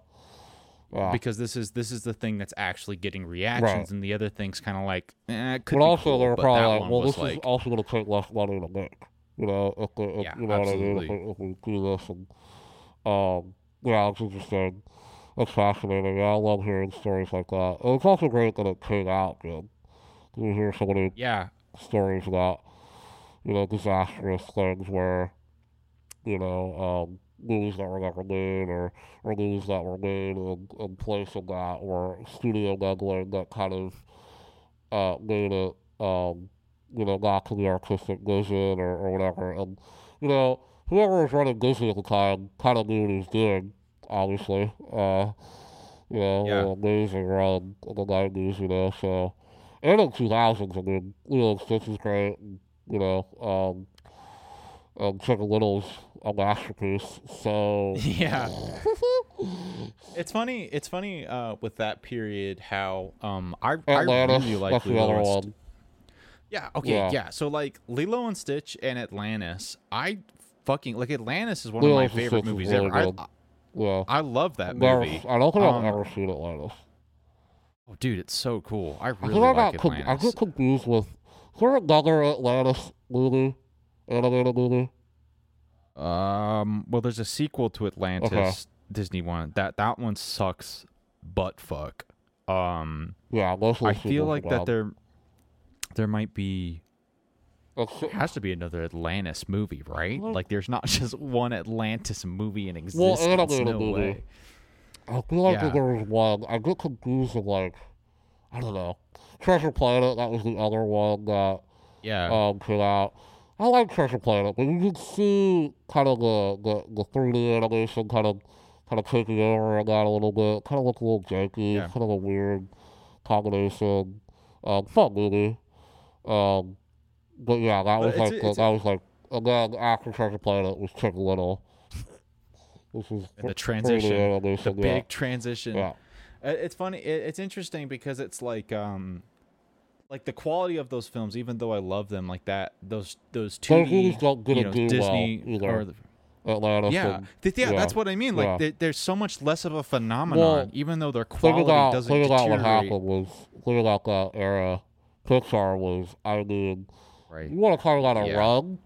Yeah. because this is this is the thing that's actually getting reactions, Right. and the other thing's kind of like, eh, it could but also cool, they're probably like, well, this like, is also going to take less money to make. You know, if, the, if Yeah, you know what I mean, if we, if we do this and um, yeah, it's interesting. It's fascinating. Yeah, I love hearing stories like that. And it's also great that it came out good. You hear so many yeah, stories about, you know, disastrous things where, you know, um, movies that were never made or, or movies that were made in, in place of that or studio meddling that kind of uh, made it, um, you know, not to the artistic vision or, or whatever. And, you know, whoever was running Disney at the time kind of knew what he was doing, obviously. Uh, you know, Yeah. an amazing run in the 90s, you know, so. And in 2000s, I mean, you know, Stitch is great, and, you know, um, and Chicken Little's a masterpiece, so. yeah. it's funny. It's funny uh, with that period how um I Atlantis, I really like the Lilo one. Yeah. Okay. Yeah. Yeah. So like Lilo and Stitch and Atlantis, I fucking like Atlantis is one Lilo of my favorite Stitch movies really ever. I. Yeah. I love that Never- movie. I don't think Um, I've ever seen Atlantis. Oh, dude, it's so cool. I I really I like got con- I Atlantis. get confused with. Is there another Atlantis movie? Um, well, there's a sequel to Atlantis, Disney one. That that one sucks, butt fuck. Um, Yeah, I feel like are that bad. there, there might be. It's, There has to be another Atlantis movie, right? Like, there's not just one Atlantis movie in well, existence. animated no movie. way. I feel like Yeah. there was one. I get confused with like, I don't know, Treasure Planet. That was the other one that Yeah. um came out. I like Treasure Planet, but you can see kind of the the the 3D animation kind of kind of taking over on that a little bit. Kind of look a little janky. Yeah. Kind of a weird combination. Um, fun movie. Um, but yeah, that was it's like a- the, a- that was like, and then after Treasure Planet was Chicken Little. This is And the 3D transition, the big yeah. transition. Yeah. Uh, It's funny. it- It's interesting because it's like, um, like the quality of those films. Even though I love them, like that, those those two Those movies don't you know, do well Disney or the, Atlantis. yeah, yeah, yeah. that's what I mean. Like Yeah. there- there's so much less of a phenomenon, Well, even though their Think quality about, doesn't think about what happened was, think about that era. Pixar was, I mean, Right. you want to call that a Yeah. run?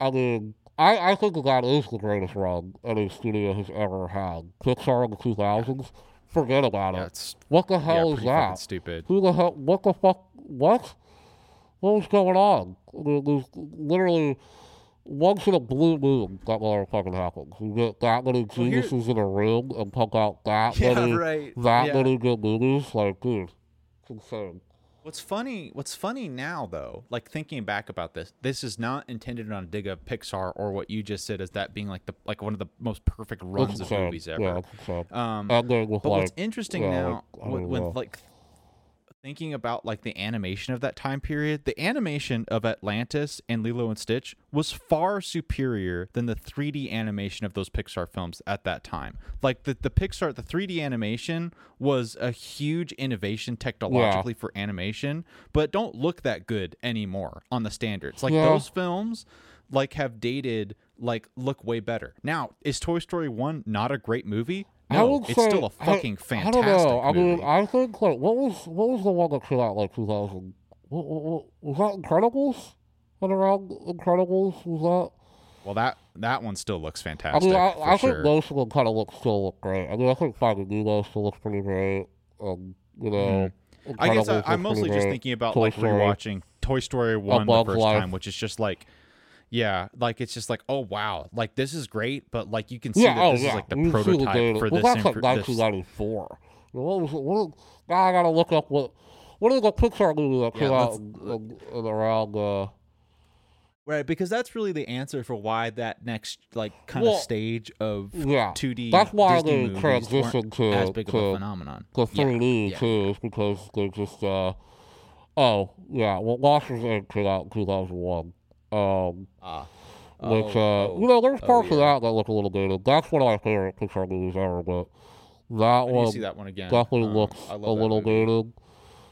I mean, I, I think that that is the greatest run any studio has ever had. Pixar in the 2000s, forget about Yeah, it. What the yeah, hell is that? stupid. Who the hell? What the fuck? What? What was going on? There- There's literally once in a blue moon that motherfucking happens. You get that many Well, geniuses in a room and pump out that Yeah, many right. that Yeah. many good movies. Like, dude, it's insane. What's funny? What's funny now, though, like thinking back about this, this is not intended on dig up Pixar or what you just said as that being like the like one of the most perfect runs of movies ever. Yeah. Um, but like, what's interesting yeah, now, like, with, with like thinking about like the animation of that time period, the animation of Atlantis and Lilo and Stitch was far superior than the 3D animation of those Pixar films at that time. Like the the Pixar, the 3D animation was a huge innovation technologically for animation, but don't look that good anymore on the standards. Like Yeah. those films like have dated like look way better. Now, is Toy Story 1 not a great movie? I No, would it's say, still a I- fucking I, fantastic don't know. I movie. mean, I think like what was what was the one that came out like 2000? What, what, what, was that Incredibles? And around Incredibles was that? well, that that one still looks I fantastic. mean, I, I sure. think most of them kind of look still look great. I mean, I think Finding Nemo still looks pretty great. Um, you know, Hmm. I guess I, I'm mostly just thinking about Toy like Story. rewatching Toy Story one the first Life. time, which is just like, yeah, like it's just like, oh wow, like this is great, but like you can see Yeah, that oh this yeah. is like the You see prototype data. for well, this. that's like infor- this 1994. You know, What was it? What, now I gotta look up what. What is the Pixar movie that came Yeah, out let's- in, in, in around? Uh, right, because that's really the answer for why that next like kind Well, of stage of yeah, 2D. that's why Disney they movies weren't transitioned to as big of a phenomenon. the Yeah, 3D yeah. too, is because they just uh, oh yeah, well, Monsters Inc. came out in 2001. Um, Ah. which Oh, uh, oh, you know, there's oh, parts of that that look a little dated. That's one of my favorite Pixar movies ever, but that I one see that one again. definitely Um, looks a little movie. dated.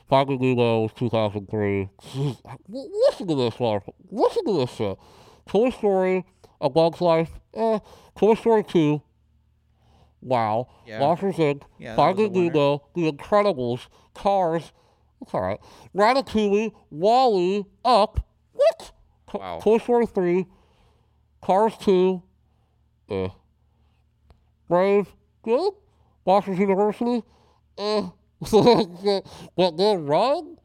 Finding Nemo was 2003. Jeez, l- Listen to this, motherfucker. Listen to this shit. Toy Story, A Bug's Life, eh. Toy Story 2, wow. Yeah. Monsters Inc., Yeah, that was a Finding. Nemo, The Incredibles, Cars, that's alright. Ratatouille, WALL-E, Up, what? Wow. Toy Story 3, Cars 2, eh. Brave, good. Monsters University, eh. but then Run,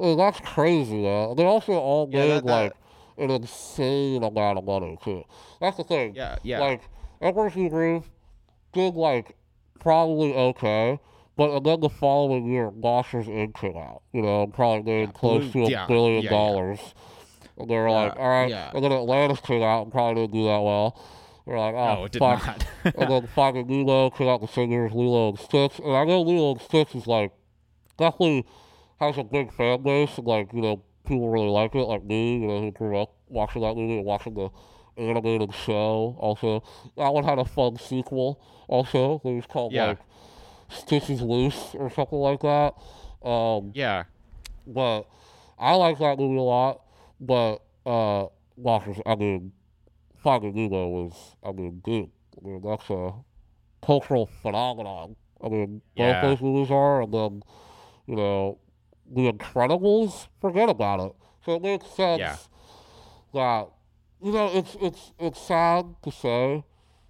eh, that's crazy, man. They also all Yeah, made that- that- like an insane amount of money too. That's the thing. Yeah, yeah. Like New Groove did like probably okay, but and then the following year, Monsters Inc. came out. You know, probably made close blew- to a yeah, billion yeah, yeah. dollars. And they were like, Yeah, all right. yeah. And then Atlantis came out and probably didn't do that well. They're like, oh, No, it did fuck. not. and then Finding Nemo came out the as Lilo and Stitch. And I know Lilo and Stitch is like definitely has a big fan base and like, you know, people really like it, like me, you know, who grew up watching that movie and watching the animated show also. That one had a fun sequel also. It was called Yeah. like Stitch is Loose or something like that. Um yeah. but I like that movie a lot. But uh Monsters I mean Finding Nemo was I mean dude, I mean that's a cultural phenomenon. I mean Yeah. both those movies are and then, you know, The Incredibles, forget about it. So it makes sense Yeah. that you know, it's it's it's sad to say,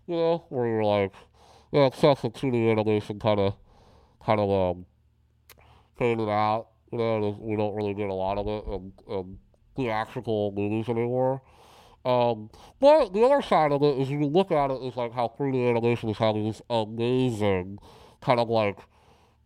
you know, where you're like, it's such a 2D animation kind of, kind of um, faded out. You know, and we don't really get a lot of it, and, and theatrical movies anymore. Um, but the other side of it is you look at it is like how 3D animation is having this amazing kind of like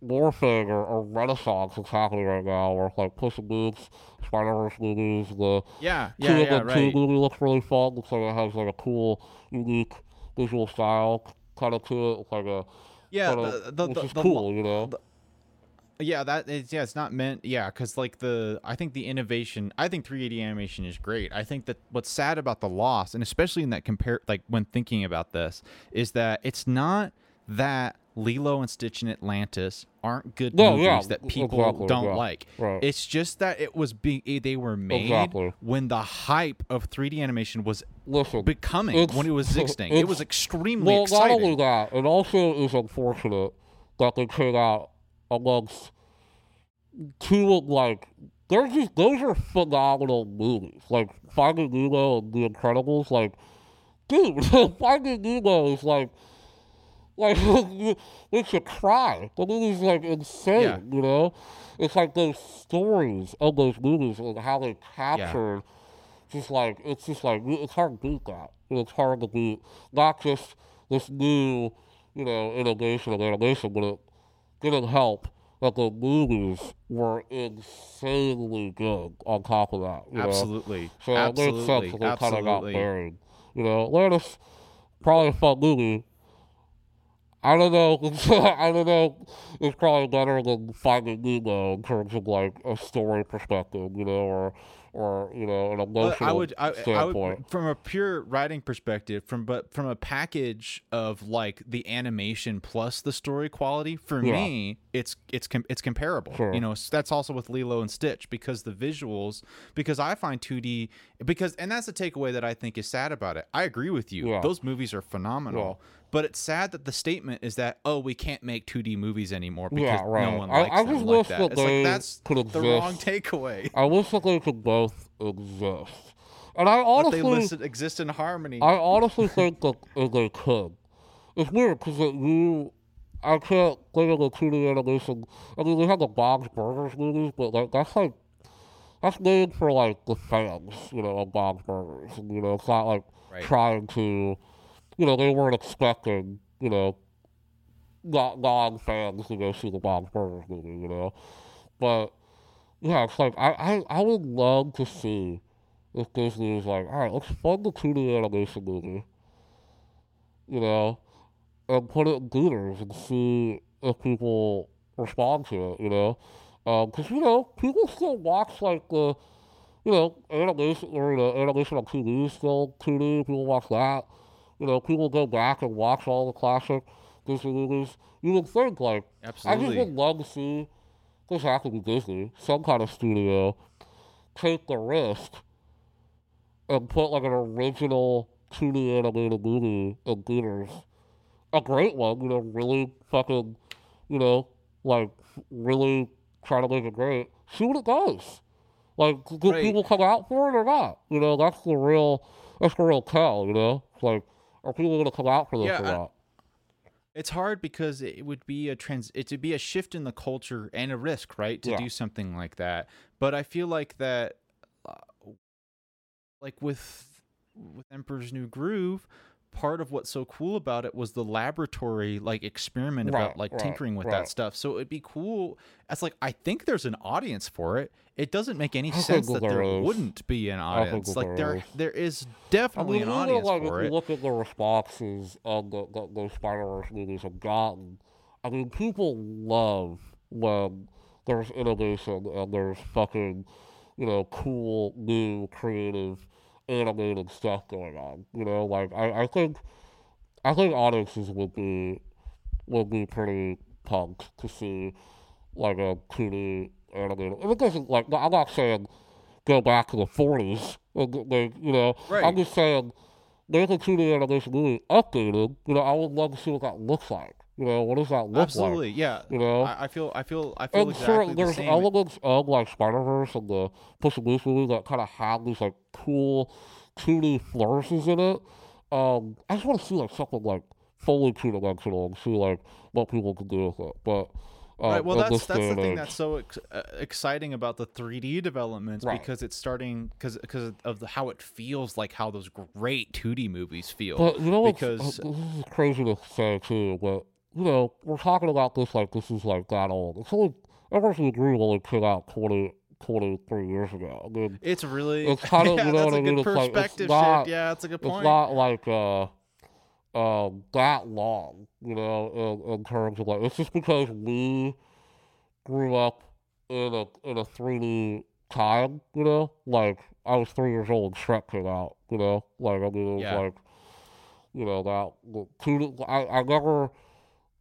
morphing or, or renaissance that's happening right now, where like Puss in Boots, Spider Verse movies, the Yeah, yeah, yeah, the right. Movie looks really fun. Looks like it has like a cool, unique visual style kind of to it. It's like a Yeah, kind of, the, the, which the, is the cool, you know. Yeah, that is yeah, it's not meant yeah, cuz like the I think the innovation, I think 3D animation is great. I think that what's sad about the loss and especially in that compare like when thinking about this is that it's not that Lilo and Stitch and Atlantis aren't good No, movies yeah, that people exactly, don't like. right. It's just that it was being eh, they were oh, made Exactly. when the hype of 3D animation was Listen, becoming when it was existing. It was extremely well, exciting. not only that, it also is unfortunate that they came out amongst two of like they're just those are phenomenal movies. Like Finding Nemo and The Incredibles. Like, dude, Finding Nemo is like. Like makes you cry. The movie's like insane, Yeah. you know. It's like those stories of those movies and how they captured just like it's just like it's hard to beat that. It's hard to beat not just this new, you know, innovation of animation, but it didn't help that the movies were insanely good on top of that. You Know? Absolutely. So it makes sense that they kind of got Absolutely. buried. You know, Atlantis probably a fun movie. I don't know. I don't know. It's probably better than Finding Nemo in terms of like a story perspective, you know, or or you know, an emotional I would, I, I would, from a pure writing perspective, from but from a package of like the animation plus the story quality, for Yeah. me, it's it's com- it's comparable. Sure. You know, that's also with Lilo and Stitch because the visuals, because I find 2D, because and that's the takeaway that I think is sad about it. I agree with you; Yeah. those movies are phenomenal. But it's sad that the statement is that oh we can't make 2D movies anymore because Yeah, right. no one likes I them just like wish that. It's like that's the wrong takeaway. I wish that they could both exist. And I honestly, they listen, exist in harmony. I honestly think that they could. It's weird because you, I can't think of the 2D animation. I mean, we have the Bob's Burgers movies, but like that's like that's made for like the fans, you know, of Bob's Burgers. You know, it's not like Right. trying to, you know, they weren't expecting, you know, not non fans to go see the Bob's Burgers movie, you know. But yeah, it's like I, I, I would love to see if Disney was like, all right, let's fund the 2D animation movie, you know, and put it in theaters and see if people respond to it, you know. Um, because, you know, people still watch, like, the, you know, animation, or, know, animation on TV still 2D, people watch that. You know, people go back and watch all the classic Disney movies. You would think, like, I just Absolutely. would love to see, this has to be Disney, some kind of studio, take the risk and put like an original 2D animated movie in theaters. A great one, you know, really fucking, you know, like really try to make it great. See what it does. Like, do Right. people come out for it or not? You know, that's the real, that's the real tell. You know, it's like, are people gonna come out for this Yeah, or not? It's hard because it would be a trans it would be a shift in the culture and a risk, right, to Yeah. do something like that. But I feel like that uh, like with with Emperor's New Groove, part of what's so cool about it was the laboratory like experiment about like right, tinkering with right. that stuff. So it'd be cool. It's like I think there's an audience for it. It doesn't make any sense that that there wouldn't be an audience. Like there there is. there is I definitely mean, an audience like for if it. you look at the responses on the, the those Spider Verse movies have gotten, I mean, people love when there's innovation and there's fucking, you know, cool, new, creative, animated stuff going on. You know, like I, I think, I think audiences would be, would be pretty pumped to see, like a 2D animated. And it doesn't like I'm not saying go back to the 40s. And they, you know, right. I'm just saying make a 2D animation movie updated. You know, I would love to see what that looks like. Know, what does that look Absolutely, like? yeah. You know? I, I feel, I feel, I feel And exactly sure, the there's same. elements of like Spider Verse and the Puss Boots movie that kind of have these like cool 2D flourishes in it. Um, I just want to see like something like fully two dimensional and see like what people can do with it. But Uh, Right. Well, that's that's the thing that's so ex- uh, exciting about the 3D developments Right. because it's starting because because of the, how it feels like how those great 2D movies feel. But you know what's uh, this is crazy to say too, but you know, we're talking about this like this is like that old. It's only New Groove only came out 20, 23 years ago. I mean, it's really It's kind of- yeah, you know what a I mean? good It's like, it's perspective not- shift. Yeah, that's a good it's point. not like uh uh, that long, you know, in, in terms of like it's just because we grew up in a in a three D time, you know? Like I was three years old Shrek came out, you know? Like I mean it was Yeah. like you know, that D I, I never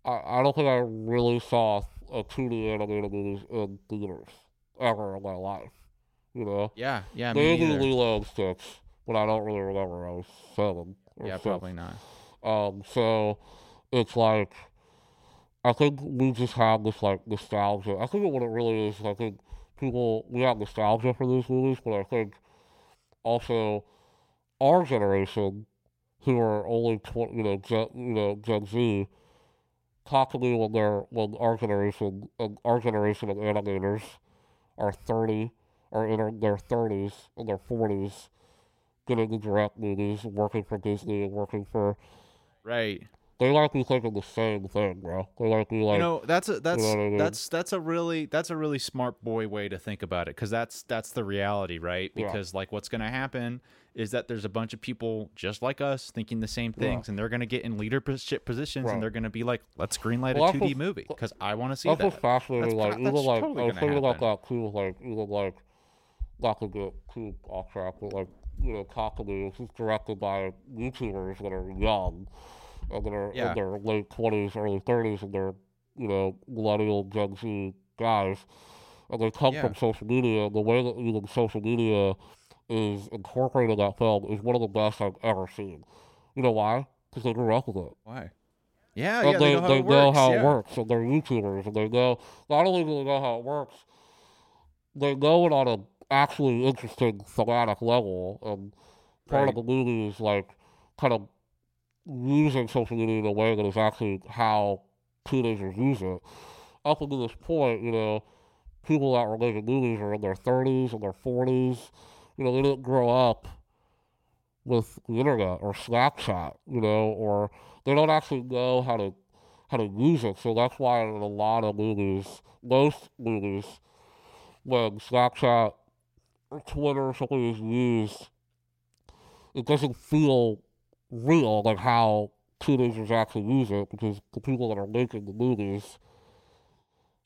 I, I don't think I really saw a two D animated movies in theaters ever in my life. You know? yeah, yeah, Maybe. Lilo and Stitch, but I don't really remember. I was seven. Yeah, six. probably not. Um, so it's like I think we just have this like nostalgia. I think what it really is, I think people we have nostalgia for these movies, but I think also our generation, who are only twenty, you know, Gen, you know, Gen Z, me when they're when our generation, uh, our generation of animators are thirty, are in their- their thirties and their forties, getting the direct movies, working for Disney and working for Right. They like me thinking the same thing, bro. They like me like you know that's a that's what I mean? that's that's a really that's a really smart boy way to think about it because that's that's the reality right Yeah. because like what's going to happen is that there's a bunch of people just like us thinking the same things and they're going to get in leadership positions Right. and they're going to be like let's greenlight Well, a 2d movie because i want to see that's that what's fascinating. That's like fa- even that's like totally I was gonna thinking happen. that too. Like even like not to get too off track, but like you know, Talk to Me, is directed by YouTubers that are young and that are Yeah. in their late twenties, early thirties, and they're you know millennial Gen Z guys, and they come Yeah. from social media. And the way that even social media is incorporated in that film is one of the best I've ever seen. You know why? Because they grew up with it. why yeah and yeah they, they know how they it know works how yeah. it works, and they're YouTubers, and they know not only do they know how it works, they know it on an actually interesting thematic level. And part of the movie is like kind of using social media in a way that is actually how teenagers use it. Up until this point, you know, people that were making movies are in their 30s and their 40s. You know, they didn't grow up with the internet or Snapchat, you know, or they don't actually know how to how to use it. So that's why in a lot of movies, most movies, when Snapchat or Twitter or something is used, it doesn't feel real like how teenagers actually use it because the people that are making the movies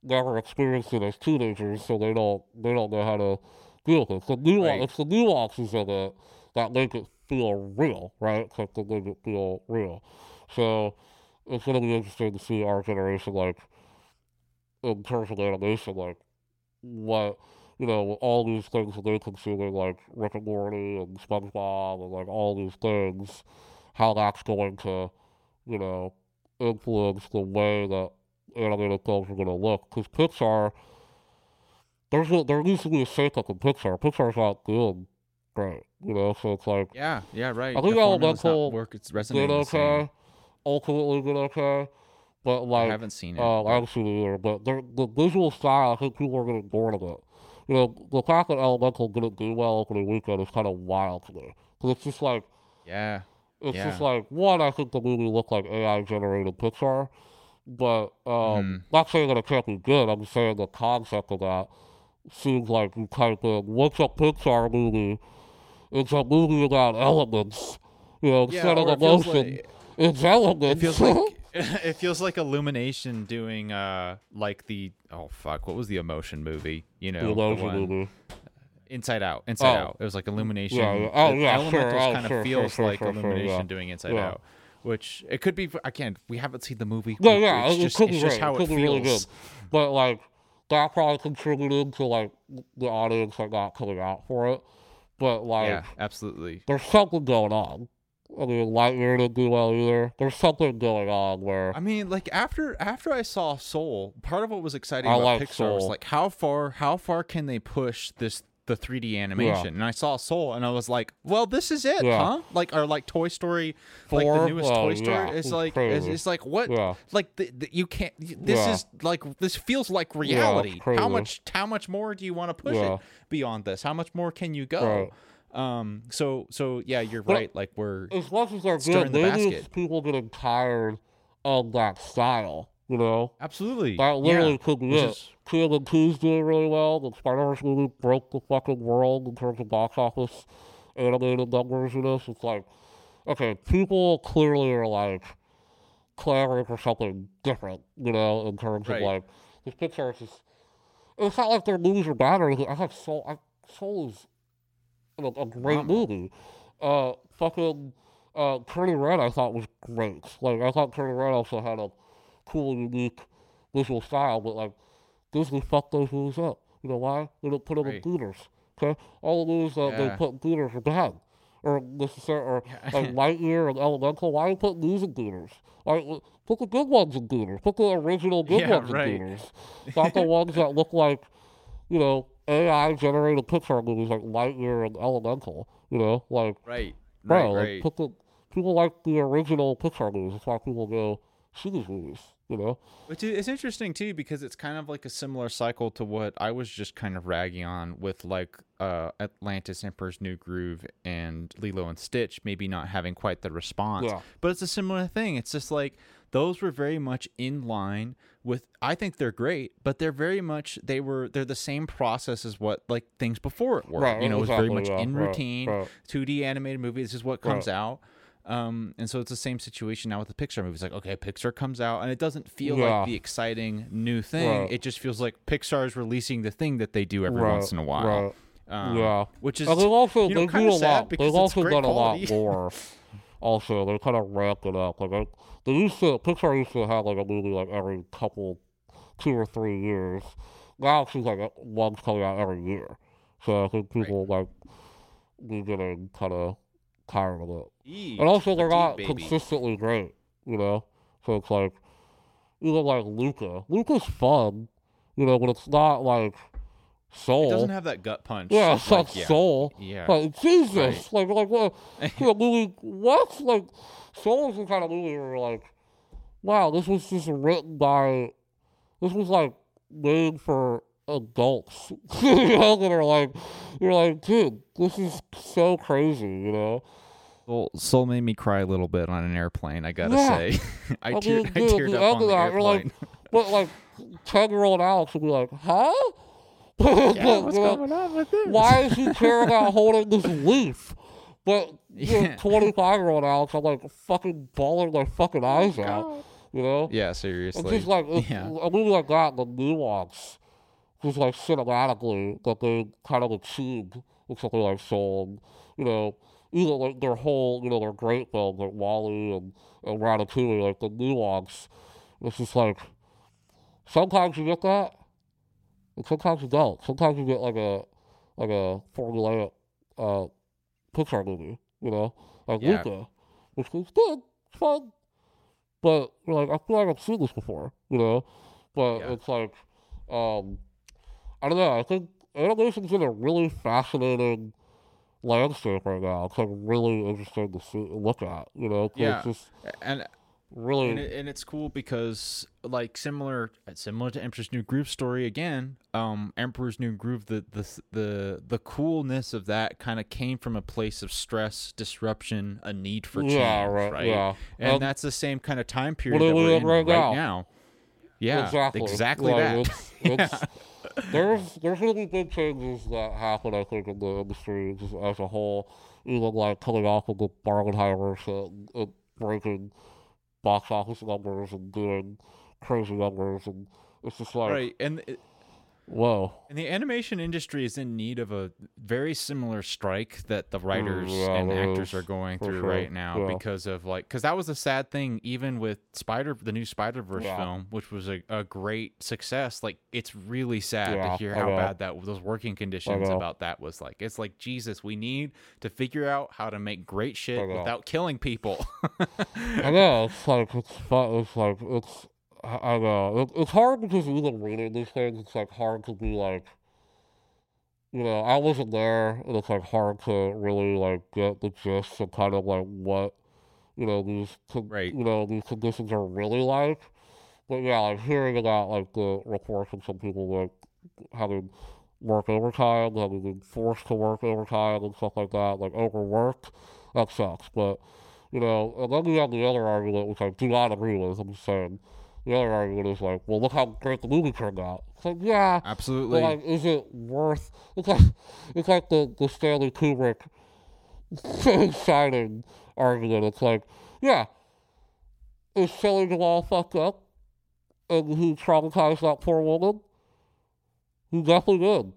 never experienced it as teenagers, so they don't they don't know how to deal with it. It's the nuance, Right. it's the nuances of it that make it feel real, right? It's like that make it feel real. So it's gonna be interesting to see our generation like in terms of animation, like what you know, all these things that they're consuming, like Rick and Morty and SpongeBob and like all these things, how that's going to, you know, influence the way that animated films are going to look. Because Pixar, there's a, there needs to be a shakeup in Pixar. Pixar's not doing great, you know. So it's like yeah yeah right I think Elemental work it's resonating same. okay, ultimately did okay, but like i haven't seen it uh, I haven't seen it either, but the visual style, I think people are getting bored of it. You know, the fact that Elemental didn't do well opening weekend is kind of wild to me. Because it's just like, yeah it's just like, one, I think the movie looked like AI generated Pixar. But, um, Mhm. not saying that it can't be good, I'm saying the concept of that seems like you type in, what's a Pixar movie? It's a movie about elements. You know, yeah instead of it feels emotion, like- it's elements. It feels like it feels like Illumination doing uh like the oh fuck what was the emotion movie you know the the emotion one- movie. Inside Out Inside Oh. Out it was like Illumination Yeah, yeah. Oh, yeah, Elementals sure. Oh, kind of sure, feels sure, like Illumination doing Inside. Out which it could be again we haven't seen the movie Yeah, yeah, it's it, just, could it's be just how it it be really good. feels But like that probably contributed to like the audience that got coming out for it. But like yeah absolutely there's something going on. I mean, Lightyear didn't do well either. There's something going on where I mean, like after after I saw Soul, part of what was exciting I about like Pixar was like how far how far can they push this the 3D animation, and I saw Soul, and I was like, "Well, this is it, Yeah. huh?" Like, or like Toy Story, like the newest Oh, Toy Story. yeah, It's like, it's, it's like what? Yeah. Like the, the, you can't. This Yeah. is like this feels like reality. how much? How much more do you want to push Yeah. it beyond this? How much more can you go? Um. So so yeah, you're But- right. Like we're As much as they're good, the maybe basket. people getting tired of that style. You know, absolutely that literally yeah. could be Which it. is- King and Two's doing really well. The Spider-Verse movie broke the fucking world in terms of box office animated numbers in this. It's like, okay, people clearly are like clamoring for something different, you know, in terms Right. of like this Pixar is just. It's not like their movies are bad or anything. I thought Soul, I, Soul is a, a great Phenomenal. movie. Uh, fucking uh, Turning Red, I thought was great. Like I thought Turning Red also had a cool, unique visual style, but like Disney fucked those movies up. You know why? They didn't put them in Right. theaters. Okay, all the movies that they Yeah. put in theaters are bad, or necessary, or like Lightyear and Elemental. Why you putting these in theaters? Like, put the good ones in theaters. Put the original good Yeah, ones right. in theaters. Not the ones that look like, you know, AI generated Pixar movies like Lightyear and Elemental. You know, like right bro, right like right. put the people like the original Pixar movies. That's why people go see these movies. You know, Which is it's interesting too because it's kind of like a similar cycle to what I was just kind of ragging on with like uh Atlantis Emperor's New Groove and Lilo and Stitch maybe not having quite the response. Yeah. But it's a similar thing. It's just like those were very much in line with I think they're great, but they're very much they were they're the same process as what like things before it were. Right, you know, it's very much in routine, right. 2D animated movie. This is what comes out. Um, and so it's the same situation now with the Pixar movies. Like, okay, Pixar comes out, and it doesn't feel Yeah. like the exciting new thing. Right. It just feels like Pixar is releasing the thing that they do every Right, once in a while. right. Um, Yeah. which is And they've also you know, they do a lot. They've also done a lot more. Also, they kind of ramped it up. Like they used to, Pixar used to have like a movie like every couple, two or three years. Now it seems like one's coming out every year. So I think people like getting kind of tired of it. Eat, And also, they're not baby. consistently great, you know? So it's like, even like Luca. Luca's fun, you know, but it's not like Soul. It doesn't have that gut punch. yeah, it's not like, yeah. Soul. Yeah. Like, Jesus. Like, like, what? you know, movie, what? Like, Soul is the kind of movie where you're like, wow, this was just written by, this was like made for adults. you know, that are like, you're like, dude, this is so crazy, you know? Soul, Soul made me cry a little bit on an airplane. I gotta Yeah. say, I, I tear, mean, I dude, teared the up end on of the that, you're like, airplane. But like, ten year old Alex would be like, huh? yeah, what's You going on with this? Why is he caring about holding this leaf? But Yeah. twenty five year old Alex, I'm like fucking bawling oh my fucking eyes out. You know? Yeah, It's seriously. just like it's, yeah. a movie like that, the nuance, just like cinematically that they kind of achieved with something like Soul. And, you know, like their whole, you know, their great films like WALL-E and, and Ratatouille, like the nuance. It's just like sometimes you get that, and sometimes you don't. Sometimes you get like a like a formulaic uh, Pixar movie, you know, like Yeah. Luca, which is good, it's fun, but like, I feel like I've seen this before, you know, but Yeah. it's like, um, I don't know. I think animation's in a really fascinating landscape right now. It's like really interesting to see, look at, you know, Yeah. just and really and, it, and it's cool because like similar similar to Emperor's New Groove story again. Um, Emperor's New Groove, the the the the coolness of that kind of came from a place of stress, disruption, a need for change, yeah, right? right, yeah. And Um, that's the same kind of time period that we we're in in right right, now? now. Yeah, exactly, exactly Like, that. It's, it's, There's there's gonna be big changes that happen, I think, in the industry just as a whole. Even like coming off of the Barbenheimer shit and, and breaking box office numbers and doing crazy numbers, and it's just like, right, and it, whoa, And the animation industry is in need of a very similar strike that the writers yeah, and actors are going through right now yeah. because of like because that was a sad thing even with Spider the new Spider Verse Yeah. film which was a, a great success. Like it's really sad Yeah, to hear how bad that those working conditions about that was like. It's like Jesus we need to figure out how to make great shit without killing people. I know it's like it's. It's like it's I know it, it's hard because even reading these things, it's like hard to be like, you know, I wasn't there, and it's like hard to really like get the gist of kind of like what you know these con- Right. you know these conditions are really like. But yeah, like hearing about like the reports from some people like having work overtime, having been forced to work overtime and stuff like that, like overwork, that sucks. But you know, and then you have the other argument, which I do not agree with. I'm just saying. The other argument is like, well, look how great the movie turned out. It's like, yeah, Absolutely. but like, is it worth? It's like it's like the the Stanley Kubrick Shining argument. It's like, yeah, is Shelley Duvall fucked up, and he traumatized that poor woman? He definitely did.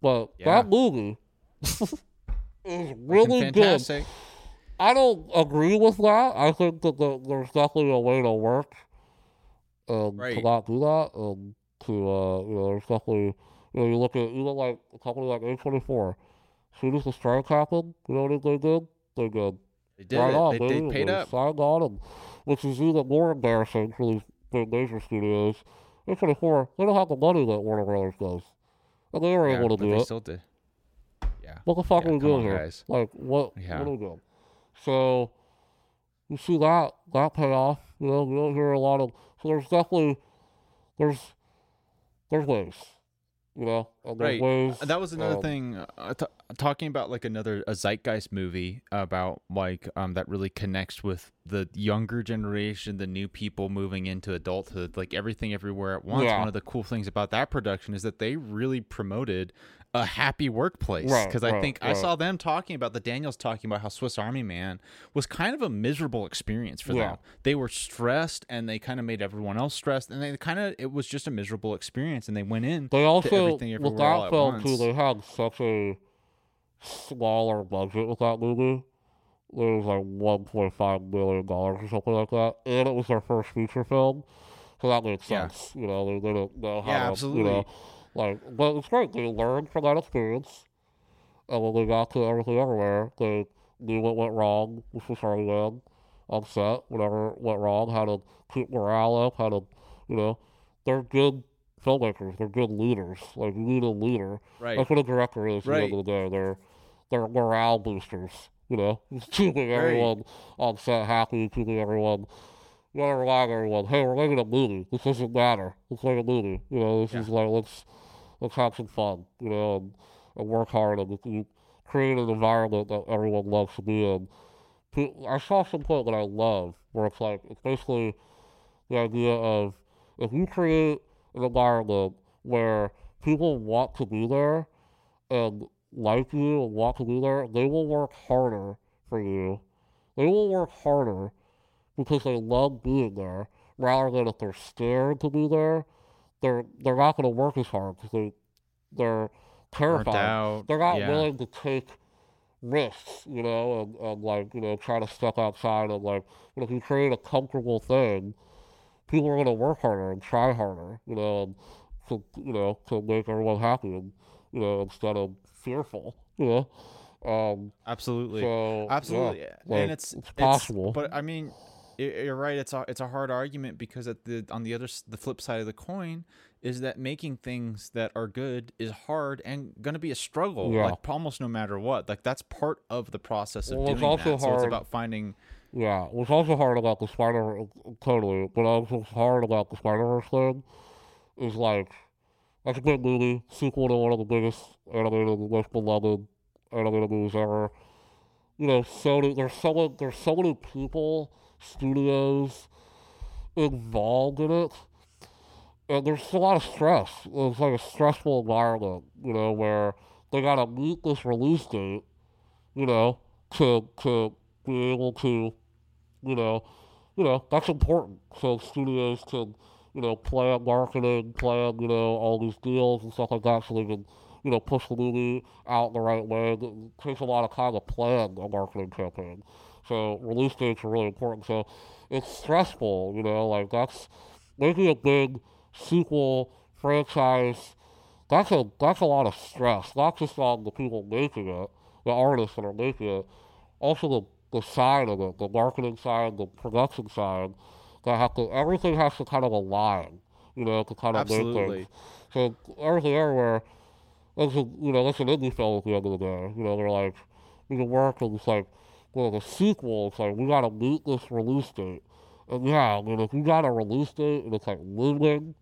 But Yeah. that movie is really good. I don't agree with that. I think that the, there's definitely a way to work um, to Right. not do that. Um, to uh, you know, there's definitely you know, you look at even like a company like A24. As soon as the strike happened, you know what they did? They did They did right it. on, they, baby. they paid They up. signed on, and which is even more embarrassing for these big major studios. A24, they don't have the money that Warner Brothers does, and they were Yeah, able to do they it. still did. Yeah. What the fuck Yeah, are we doing here? guys. Like, what, Yeah. what are we doing? So, you see that, that payoff, you know, you don't hear a lot of, so there's definitely, there's, there's ways, you know, and Right. ways. That was another um, thing. Uh, t- talking about like another a zeitgeist movie about like um that really connects with the younger generation, the new people moving into adulthood, like everything everywhere at once. Yeah. One of the cool things about that production is that they really promoted a happy workplace Right, because I right, think I saw them talking about the Daniels talking about how Swiss Army Man was kind of a miserable experience for Yeah. them. They were stressed and they kind of made everyone else stressed and they kind of it was just a miserable experience and they went in They also, everything with everywhere all that at film too, they had such a smaller budget with that movie. It was like one point five million dollars or something like that, and it was their first feature film, so that made Yeah. sense. You know, they, didn't know how Yeah, to, you absolutely. know, like, but it's great. They learned from that experience, and when they got to everything everywhere, they knew what went wrong with Charlie Man on set, whatever went wrong, how to keep morale up, how to, you know, they're good filmmakers. They're good leaders. Like you need a leader. right. That's what a director is. At the end of the day, they're they're morale boosters. You know, keeping everyone on set happy, keeping everyone. You gotta remind everyone, hey, we're making a movie. This doesn't matter. Let's make a movie. You know, this Yeah. is like let's let's have some fun. You know, and, and work hard and you create an environment that everyone loves to be in. I saw some quote that I love where it's like it's basically the idea of if you create an environment where people want to be there and like you and want to be there, they will work harder for you. They will work harder because they love being there rather than if they're scared to be there, they're they're not going to work as hard because they they're terrified. out. They're not yeah. willing to take risks, you know, and, and like, you know, try to step outside and like, you know, if you create a comfortable thing, people are going to work harder and try harder, you know, and to, you know, to make everyone happy and, you know, instead of fearful, you know. Um, Absolutely. so, Absolutely. yeah, and it's it's possible. but I mean, you're right. It's a it's a hard argument because at the on the other the flip side of the coin is that making things that are good is hard and going to be a struggle. Yeah. Like almost no matter what. Like that's part of the process of Well, it's doing also that. So it's hard- about finding. Yeah, what's also hard about the Spider totally, but also hard about the Spider Verse thing is like that's a good movie, sequel to one of the biggest animated, most beloved animated movies ever. You know, Sony. There's so many, there's so many people, studios involved in it, and there's a lot of stress. It's like a stressful environment, you know, where they gotta meet this release date, you know, to to be able to you know, you know, that's important. So studios can, you know, plan marketing, plan, you know, all these deals and stuff like that so they can, you know, push the movie out the right way. It takes a lot of time to plan a marketing campaign. So release dates are really important. So it's stressful, you know, like that's making a big sequel franchise that's a that's a lot of stress, not just on the people making it, the artists that are making it, also the the side of it, the marketing side, the production side, that have to everything has to kind of align, you know, to kind of make Absolutely. things. So everything everywhere, that's a, you know, that's an indie film at the end of the day. You know, they're like, we can work and it's like, well, the sequel, it's like, we gotta meet this release date. And yeah, I mean, if you got a release date and it's like looming,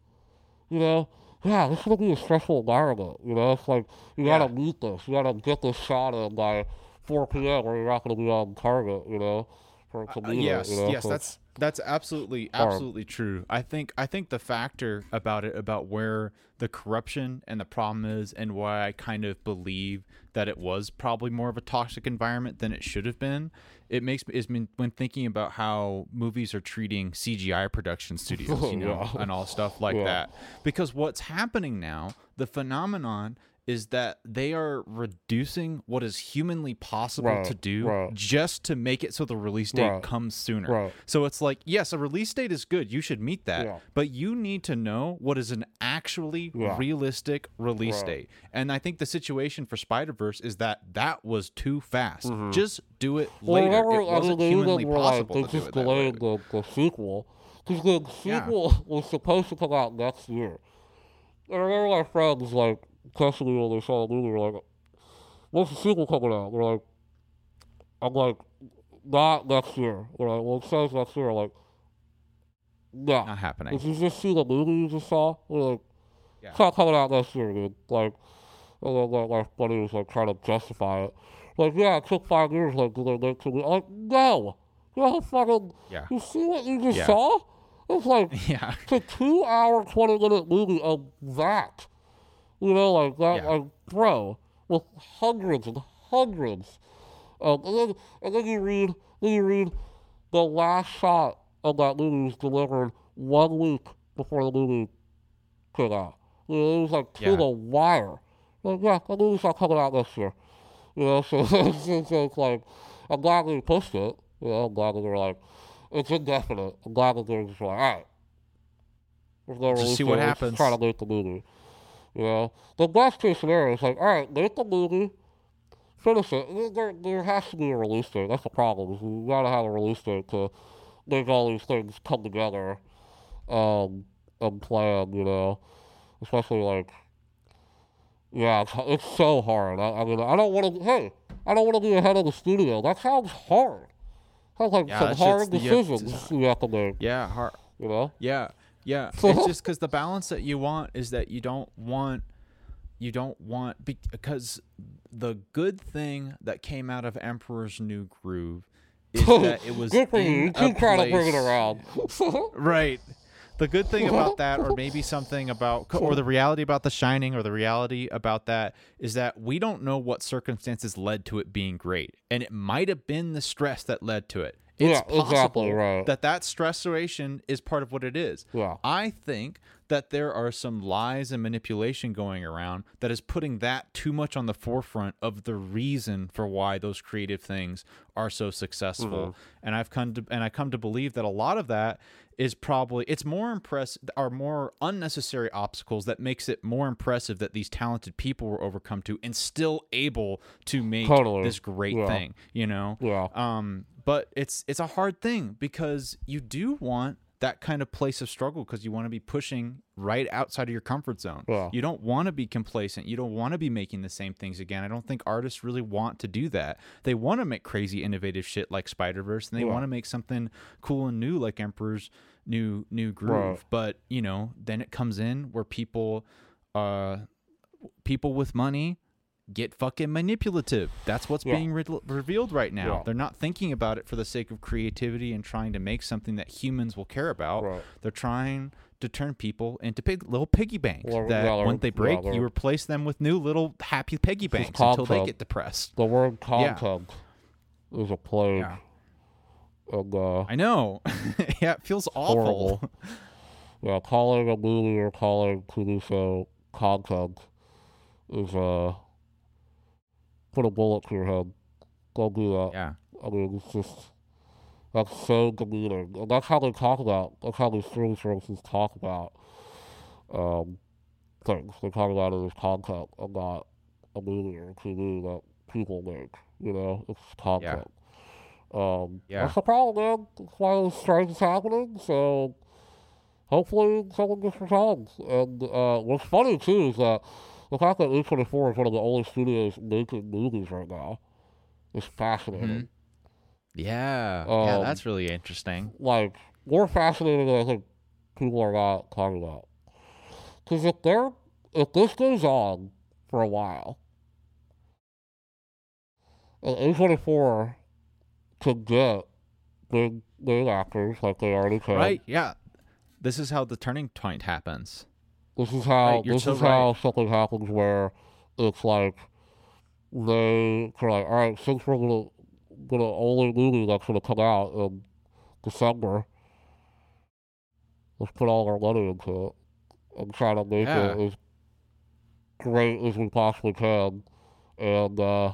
you know, yeah, this is gonna be a stressful environment. You know, it's like, you gotta meet this. You gotta get this shot in by 4 p.m. or you're not gonna be on target, you know, for Uh, yes. You know? yes, So that's that's absolutely absolutely true. I think I think the factor about it about where the corruption and the problem is and why I kind of believe that it was probably more of a toxic environment than it should have been. It makes me is when when thinking about how movies are treating CGI production studios, you know, and all stuff like that. Because what's happening now, the phenomenon is that they are reducing what is humanly possible Right, to do right. just to make it so the release date Right. comes sooner. So it's like, yes, a release date is good. You should meet that. Yeah. But you need to know what is an actually Yeah. realistic release date. And I think the situation for Spider Verse is that that was too fast. Just do it Mm-hmm. Well, later. remember, it I mean, wasn't they humanly even were like, possible they to do just it that way. delayed the, the sequel. Because the Yeah. sequel was supposed to come out next year. And I remember my friends, like, texting me when they saw the movie, were like, what's the sequel coming out? They're like, I'm like, not next year. They're like, well, it says next year. Like, no. Not happening. Did you just see the movie you just saw? They're like, Yeah. it's not coming out next year, dude. Like, and then like, my buddy was like trying to justify it. Like, yeah, it took five years. Like, did they make two? I'm like, no. You know how fucking. Yeah. You see what you just Yeah. saw? It's like Yeah. it's a two-hour, twenty-minute movie of that. You know, like that, Yeah. like bro, with hundreds and hundreds. Um, and then and then you read, then you read, the last shot of that movie was delivered one week before the movie came out. You know, it was like to Yeah. the wire. Like, yeah, the movie's not coming out next year. You know, so it's, it's, it's like, I'm glad they pushed it. You know, I'm glad that they're like, it's indefinite. I'm glad that they're just like, all right. We're gonna see what happens. Try to make the movie. You know, the best case scenario is like, all right, make the movie, finish it. There- There, there has to be a release date. That's the problem. You gotta have a release date to make all these things come together, um, and plan. You know, especially like, yeah, it's, it's so hard. I, I mean, I don't want to. Hey, I don't want to be ahead of the studio. That sounds hard. Sounds like Yeah, some hard shit's you have to- decisions you have to make. Yeah. hard. You know. Yeah, yeah. it's just because the balance that you want is that you don't want, you don't want because the good thing that came out of Emperor's New Groove is that it was Good for you. in a to bring it place- around. Right. The good thing about that, or maybe something about, or the reality about The Shining, or the reality about that, is that we don't know what circumstances led to it being great, and it might have been the stress that led to it. It's Yeah, exactly, right. that that stressoration is part of what it is. Yeah. I think that there are some lies and manipulation going around that is putting that too much on the forefront of the reason for why those creative things are so successful. Mm-hmm. And I've come to and I come to believe that a lot of that is probably it's more impress are more unnecessary obstacles that makes it more impressive that these talented people were overcome to and still able to make Totally. this great Yeah. thing, you know? Yeah. Um, but it's it's a hard thing because you do want that kind of place of struggle because you want to be pushing right outside of your comfort zone. Yeah. You don't want to be complacent. You don't want to be making the same things again. I don't think artists really want to do that. They want to make crazy innovative shit like Spider-Verse and they Yeah. want to make something cool and new like Emperor's new new groove. Right. But, you know, then it comes in where people uh people with money get fucking manipulative. That's what's Yeah. being re- revealed right now. Yeah. They're not thinking about it for the sake of creativity and trying to make something that humans will care about. Right. They're trying to turn people into pig, little piggy banks Well, that yeah, they're- when they break, they're- you replace them with new little happy piggy banks until they get depressed. The word Yeah. content is a plague. Yeah. And, uh, I know. yeah, it feels awful. yeah, calling a movie or calling TV show content is, uh, put a bullet to your head. Don't do that. Yeah. I mean, it's just, that's so demeaning. And that's how they talk about, that's how these streaming services talk about, um, things. They talk about it as content and not a movie or TV that people make. You know, it's content. Um, Yeah. That's the problem, man. That's why this strike is happening. So hopefully someone gets resolved. And uh, what's funny too is that the fact that A24 is one of the only studios making movies right now is fascinating. Yeah, yeah, Um, that's really interesting. Like more fascinating than I think people are not talking about. Because if they're if this goes on for a while, and A24 could get big big actors like they already can. Right? Yeah. This is how the turning point happens. This is how Right, this so is how something happens where it's like they are like, all right, since we're gonna gonna only movie that's gonna come out in December, let's put all our money into it and try to make Yeah. it as great as we possibly can, and uh,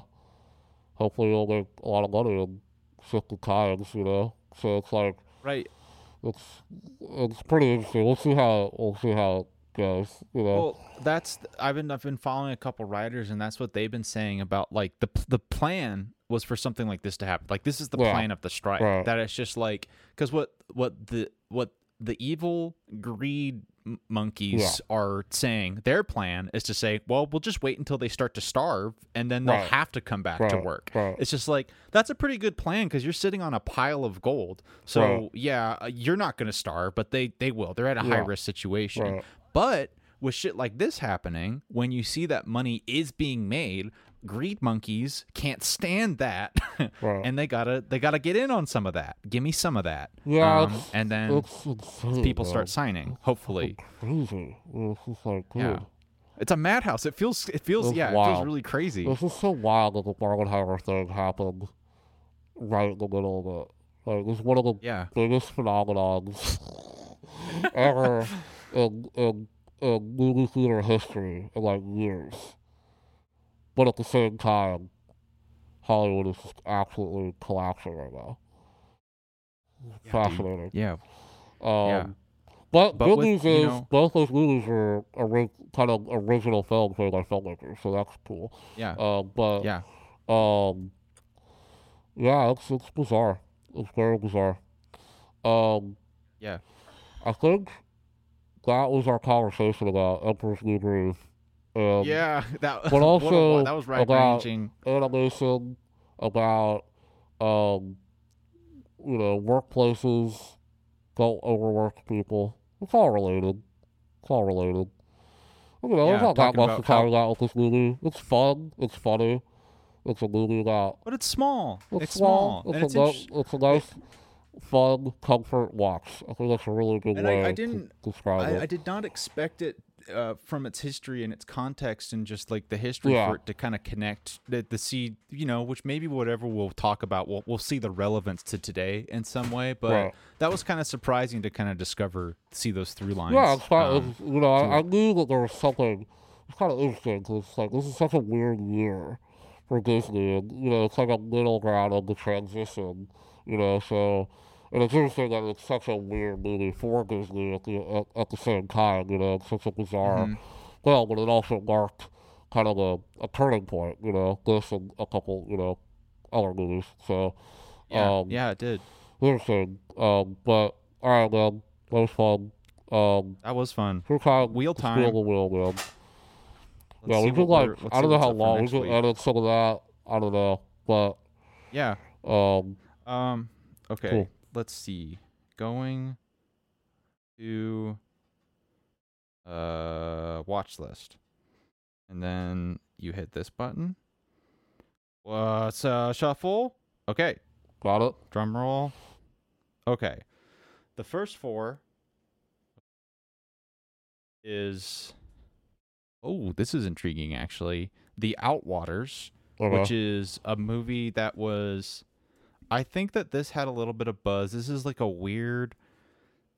hopefully we'll make a lot of money in fifty times, you know. So it's like Right. it's it's pretty interesting. We'll see how we'll see how it goes. You know, Well, that's I've been I've been following a couple writers, and that's what they've been saying about like the the plan was for something like this to happen. Like this is the Yeah. plan of the strike. Right. That it's just like because what what the what the evil greed monkeys are saying their plan is to say, well, we'll just wait until they start to starve, and then they'll Right. have to come back to work. right. It's just like that's a pretty good plan because you're sitting on a pile of gold. So Right. yeah, uh, you're not going to starve, but they they will. They're at a Yeah. high risk situation. But with shit like this happening, when you see that money is being made, greed monkeys can't stand that, Right. and they gotta they gotta get in on some of that. Give me some of that. Yeah, Um, and then it's people man. start signing. Hopefully, crazy. It's like, dude, yeah. It's a madhouse. It feels. It feels. Yeah. It feels really crazy. this is so wild that the Barbenheimer thing happened right in the middle of it. Like, it's one of the Yeah. biggest phenomenons ever in, in, in movie theater history in like years. But at the same time, Hollywood is absolutely collapsing right now. Fascinating. Yeah. Um, Yeah. But, But good with, news is know- both those movies are ori- kind of original films made by filmmakers, so that's cool. Yeah. Um, but Yeah. um, yeah, it's it's bizarre. It's very bizarre. Um, Yeah. I think that was our conversation about Emperor's New Groove. And Yeah. That. but also that was right about- ranging. animation about um you know workplaces don't overwork people it's all related it's all related you know there's Yeah, not that much to about talk about with this movie it's fun it's funny it's a movie that But it's small. it's, It's small, small. and it's, it's a ni- interest- it's a nice fun comfort watch i think that's a really good And way I to didn't- describe I, it I did not expect it uh, from its history and its context and just like the history Yeah. for it to kind of connect the, the see you know which maybe whatever we'll talk about we'll, we'll see the relevance to today in some way but Right. that was kind of surprising to kind of discover see those through lines Yeah, it's kind Um, of, you know, I, I knew that there was something. It's kind of interesting because it's like this is such a weird year for Disney, and you know, it's like a middle ground of the transition. You know, so and it's interesting that it's such a weird movie for Disney at the at, at the same time. You know, it's such a bizarre Mhm. film, but it also marked kind of a, a turning point. You know, this and a couple, you know, other movies. So yeah, um, yeah it did interesting. Um, but all right, man, that was fun. Um, that was fun Who kind Wheel Steal time. the wheel, man. Let's yeah, we could like I don't know how long we could edit some of that. I don't know, but yeah um, um okay Cool. Let's see going to uh watch list. And then you hit this button. What's uh shuffle? Okay. Got it. drum roll. Okay. The first four is oh this is intriguing actually. The outwaters Okay. which is a movie that was I think that this had a little bit of buzz. This is like a weird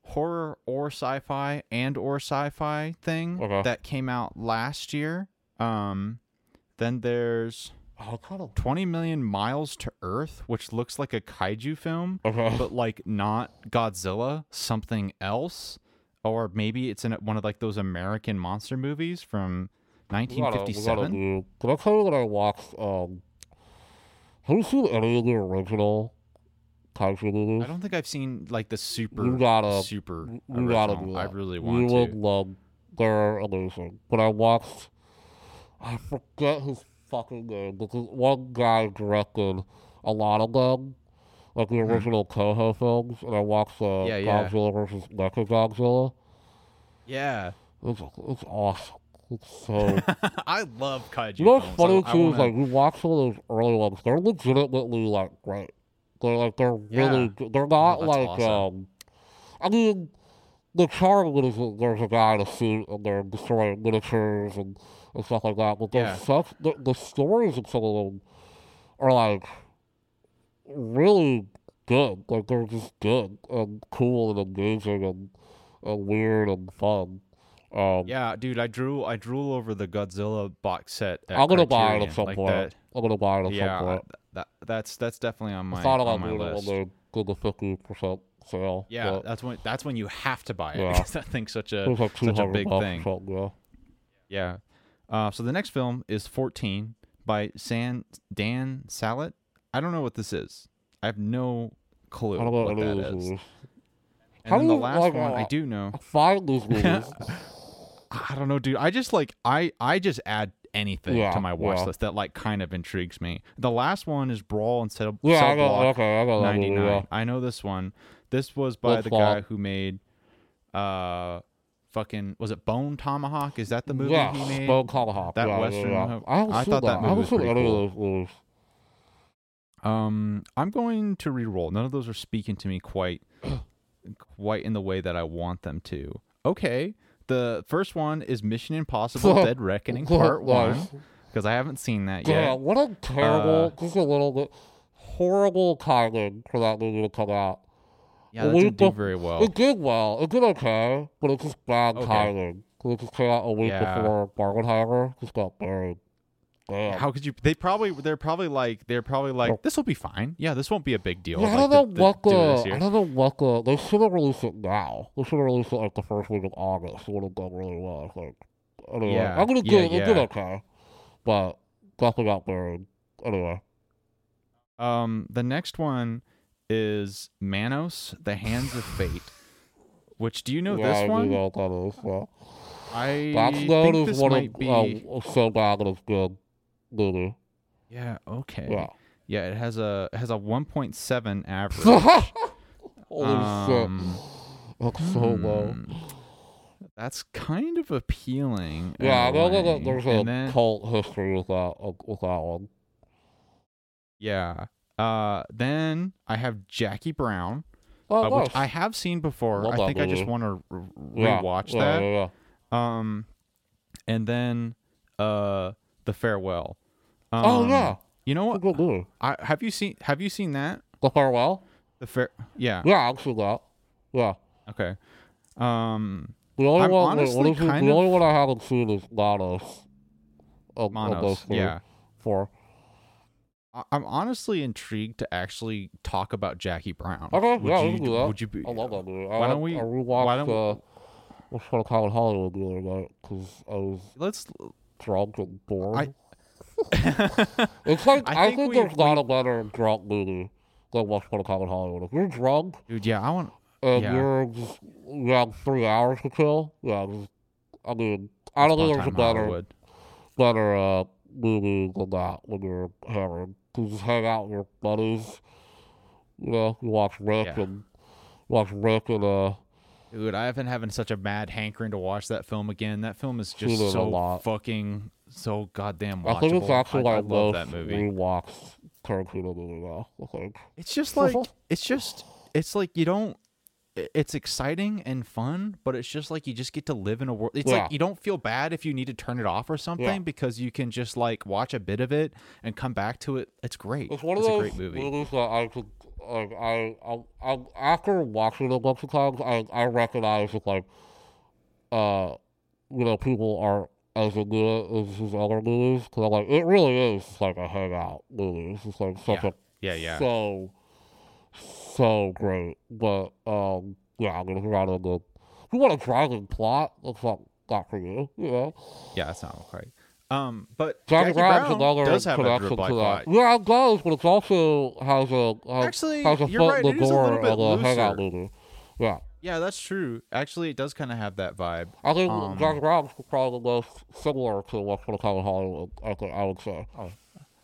horror or sci-fi and or sci-fi thing Okay. that came out last year. Um then there's oh, 20 million miles to earth, which looks like a kaiju film, okay. but like not Godzilla, something else. Or maybe it's in one of like those American monster movies from We gotta- we gotta 1957. do- Can I tell you that I watched? Um, have you seen any of the original kaiju movies? I don't think I've seen like the super You gotta- super You gotta do I that. really You want would to. love. They're amazing. But I watched I forget his fucking name because one guy directed a lot of them, like the original Toho films, and I watched uh, Mm-hmm. Yeah, yeah. Godzilla versus Mecha Godzilla. Yeah. It's it's awesome. It's so. I love kaiju you know what's funny I, I too is wanna- like we watch some of those early ones. They're legitimately like great. They're like they're really. Yeah. good. They're not like awesome. um. I mean, the charm of is that there's a guy in a suit and they're destroying miniatures and, and stuff like that. But there's Yeah. such the, the stories in some of them are like really good. Like they're just good and cool and engaging and, and weird and fun. Um, Yeah, dude, I drew I drool over the Godzilla box set. At I'm gonna buy it at some like point. that. I'm gonna buy it at Yeah, some point. that that's that's definitely on my I thought on about my doing it list. when they did fifty percent sale. Yeah, but that's when that's when you have to buy it Yeah. because that thing's such a like such a big thing. Yeah. Yeah. Uh, so the next film is 14 by San Dan Sallitt. I don't know what this is. I have no clue I what that these is. And How then the last like, one I uh, do know. These movies. I don't know, dude. I just like I I just add anything Yeah, to my watch yeah. list that like kind of intrigues me. The last one is Brawl instead of yeah, Cell I got Block okay, I got that movie. Yeah. I know this one. This was by the guy who made uh fucking was it Bone Tomahawk? Is that the movie yeah, he made? Bone Tomahawk. That yeah, Western Yeah. I I thought that I haven't movie was pretty cool. of those movies. Um, I'm going to re-roll. None of those are speaking to me quite, quite in the way that I want them to. Okay, the first one is Mission Impossible: Dead Reckoning Part One because I haven't seen that yet. Yeah, what a terrible, Uh, just a little bit horrible timing for that movie to come out. Yeah, that didn't do very well. It did well. It did okay, but it's just bad Okay. timing. It just came out a week Yeah. before Barbenheimer. Just got buried. Damn. How could you? They probably they're probably like they're probably like this will be fine. Yeah, this won't be a big deal. Yeah, I don't know to- to what the, I don't know what the. They should have released it now. They should have released it like the first week of August. It would have done really well. I think. Anyway, Yeah, I'm gonna yeah, do it. It did yeah. okay, but definitely got buried. Anyway, Um, the next one is Manos: The Hands of Fate. Which do you know yeah, this do one? know what that is. Yeah. I That's known think as this one might of be. uh, so bad that it's good movie. yeah. Okay. Yeah. Yeah, it has a it has a 1.7 average. Holy um, shit, that's so low. hmm, That's kind of appealing. Yeah, I a know that way. there's a then- cult history with that uh, with that one. Yeah. Uh, then I have Jackie Brown, Oh, uh, nice. which I have seen before. Love I think I just want to r- yeah. rewatch yeah, that. Yeah. Um, and then uh, The Farewell. Um, oh yeah, You know what? a good movie. I, have you seen Have you seen that? The farewell. The fair. Yeah. Yeah, I've that. Yeah. Okay. Um, The only I'm one, wait, what honestly is kind the of- only one I haven't seen is Manos. Of, of Manos. three. Yeah. Four. I'm honestly intrigued to actually talk about Jackie Brown. Okay, Would yeah, we you, can do that. Would you be? I love that movie. Why don't we- I rewatched why don't we- uh, what's called Hollywood the other night because I was Let's. Drunk and bored. I- it's like I I, think think, we- there's not a better drunk movie than What's Called Common Hollywood. If you're drunk Dude, yeah, I want. and Yeah. you're just you have three hours to kill, yeah, just, I mean, I don't think there's a better better uh, movie than that when you're hammered. You just hang out with your buddies. You know, you watch Rick Yeah. and watch Rick and uh, Dude, I have been having such a mad hankering to watch that film again. That film is just so lot. fucking so goddamn watchable. I think it's actually I, I like love that movie. Tarantino movie now. Think. It's just like it's just it's like you don't it's exciting and fun, but it's just like you just get to live in a world. It's Yeah. like you don't feel bad if you need to turn it off or something because you can just like watch a bit of it and come back to it. It's great. It's one of it's those a great movie. movies that I could like. I, I, I after watching it a bunch of times, I, I recognize that like, uh, you know, people aren't as it as his other movies because I'm like, it really is like a hangout movie. It's just like such Yeah. a Yeah, yeah. so so great. But um, yeah, I mean, if you're not into, if you want a driving plot, that's not not for you. You know. yeah, that's not right. Um, but Jackie, Jackie Brown's another does have a like to that. Yeah, it does, but it also has a has, Actually, has a you're foot right, in the door little bit of a hangout looser. Yeah, Yeah, that's true. Actually, it does kind of have that vibe. I think Um, Jack Brown's probably the most similar to a Time in Hollywood. I, think, I would say.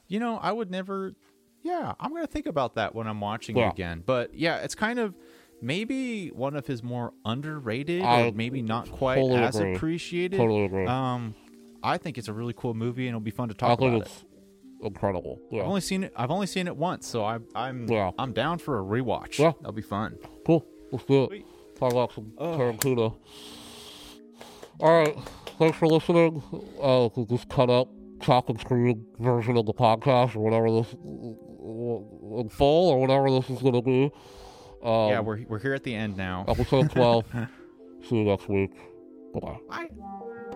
You know, I would never. Yeah, I'm gonna think about that when I'm watching Yeah. it again. But yeah, it's kind of maybe one of his more underrated, I or maybe not quite totally as agree. appreciated. Totally agree. Um, I think it's a really cool movie, and it'll be fun to I talk think about it. it's incredible. Yeah. I've only seen it. I've only seen it once, so I'm I'm Yeah. I'm down for a rewatch. Yeah. that'll be fun. Cool. Let's do it. Talk about some Tarantino. All right. Thanks for listening. Uh, just cut up chop and screen version of the podcast or whatever this in full or whatever this is going to be. Um, yeah, we're we're here at the end now. episode 12. See you next week. Bye bye. Bye.